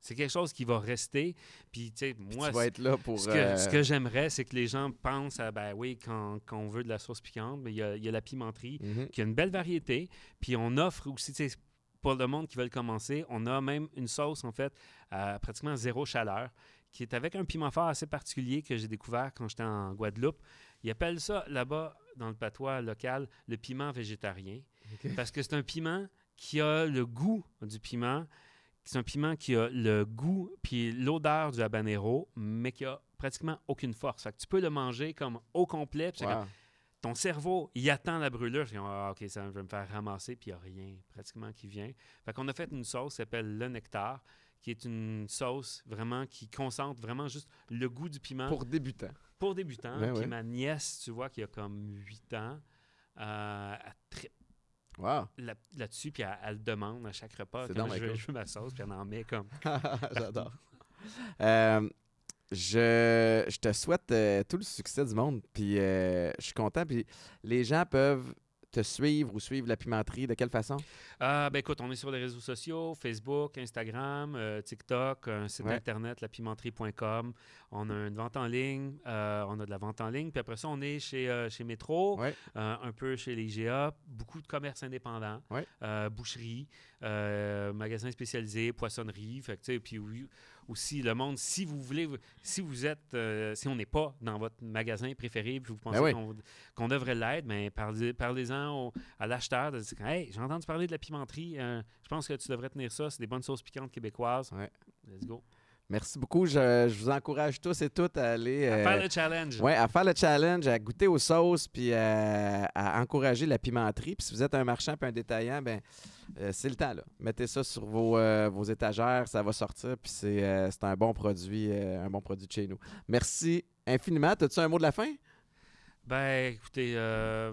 B: C'est quelque chose qui va rester. Puis, tu sais, moi,
A: tu vas être là pour...
B: ce que,
A: euh,
B: ce que j'aimerais, c'est que les gens pensent à, ben oui, quand, quand on veut de la sauce piquante, il y, a, y a la pimenterie,
A: mhm.
B: qui a une belle variété. Puis on offre aussi, tu sais, pour le monde qui veut le commencer, on a même une sauce, en fait, à pratiquement zéro chaleur, qui est avec un piment fort assez particulier que j'ai découvert quand j'étais en Guadeloupe. Ils appellent ça, là-bas, dans le patois local, le piment végétarien. Parce que c'est un piment qui a le goût du piment, c'est un piment qui a le goût puis l'odeur du habanero, mais qui a pratiquement aucune force. Fait que tu peux le manger comme au complet. puis c'est
A: Wow.
B: comme- ton cerveau, il attend la brûlure. Comme, ah, OK, ça va me faire ramasser, puis il n'y a rien pratiquement qui vient. Fait qu'on a fait une sauce qui s'appelle le nectar, qui est une sauce vraiment qui concentre vraiment juste le goût du piment pour,
A: Pour débutants.
B: débutants.
A: Ouais,
B: puis
A: ouais.
B: ma nièce, tu vois, qui a comme 8 ans, euh, elle
A: Wow.
B: là- là-dessus, puis elle, elle le demande à chaque repas. Comme, je, veux, je veux ma sauce, puis elle en met comme.
A: J'adore. Euh, je, je te souhaite euh, tout le succès du monde. Puis euh, je suis content. Puis les gens peuvent te suivre ou suivre la pimenterie. De quelle façon?
B: Ah, ben écoute, on est sur les réseaux sociaux, Facebook, Instagram, euh, TikTok, un site
A: Ouais.
B: internet, lapimenterie.com. On a une vente en ligne, euh, on a de la vente en ligne. Puis après ça, on est chez, euh, chez Métro,
A: Ouais.
B: euh, un peu chez les IGA, beaucoup de commerces indépendants,
A: Ouais.
B: euh, boucheries, euh, magasins spécialisés, poissonneries. Fait que, puis oui, aussi le monde, si vous voulez, si vous êtes, euh, si on n'est pas dans votre magasin préféré, puis vous pensez
A: Ben oui.
B: qu'on devrait l'être, mais parlez, parlez-en au- à l'acheteur de dire Hey, j'ai entendu parler de la pimenterie, euh, je pense que tu devrais tenir ça, c'est des bonnes sauces piquantes québécoises.
A: Ouais.
B: Let's go.
A: Merci beaucoup. Je, je vous encourage tous et toutes à aller.
B: À
A: euh,
B: faire le challenge.
A: Ouais, à faire le challenge, à goûter aux sauces, puis euh, à encourager la pimenterie. Puis si vous êtes un marchand puis un détaillant, ben euh, c'est le temps là. Mettez ça sur vos, euh, vos étagères, ça va sortir. Puis c'est euh, un bon produit, euh, un bon produit de chez nous. Merci infiniment. As-tu un mot de la fin?
B: Ben, écoutez, euh,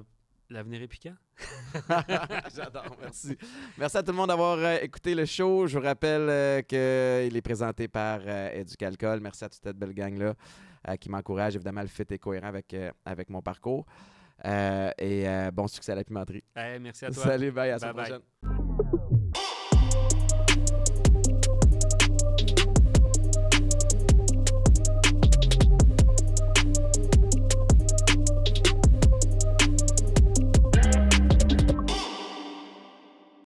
B: l'avenir est piquant.
A: J'adore, merci. Merci à tout le monde d'avoir euh, écouté le show. Je vous rappelle euh, qu'il est présenté par euh. Merci à toute cette belle gang-là euh, qui m'encourage. Évidemment, le fit est cohérent avec, avec mon parcours. Et bon succès à la pimenterie.
B: Hey, merci à toi.
A: Salut, bye, à la prochaine.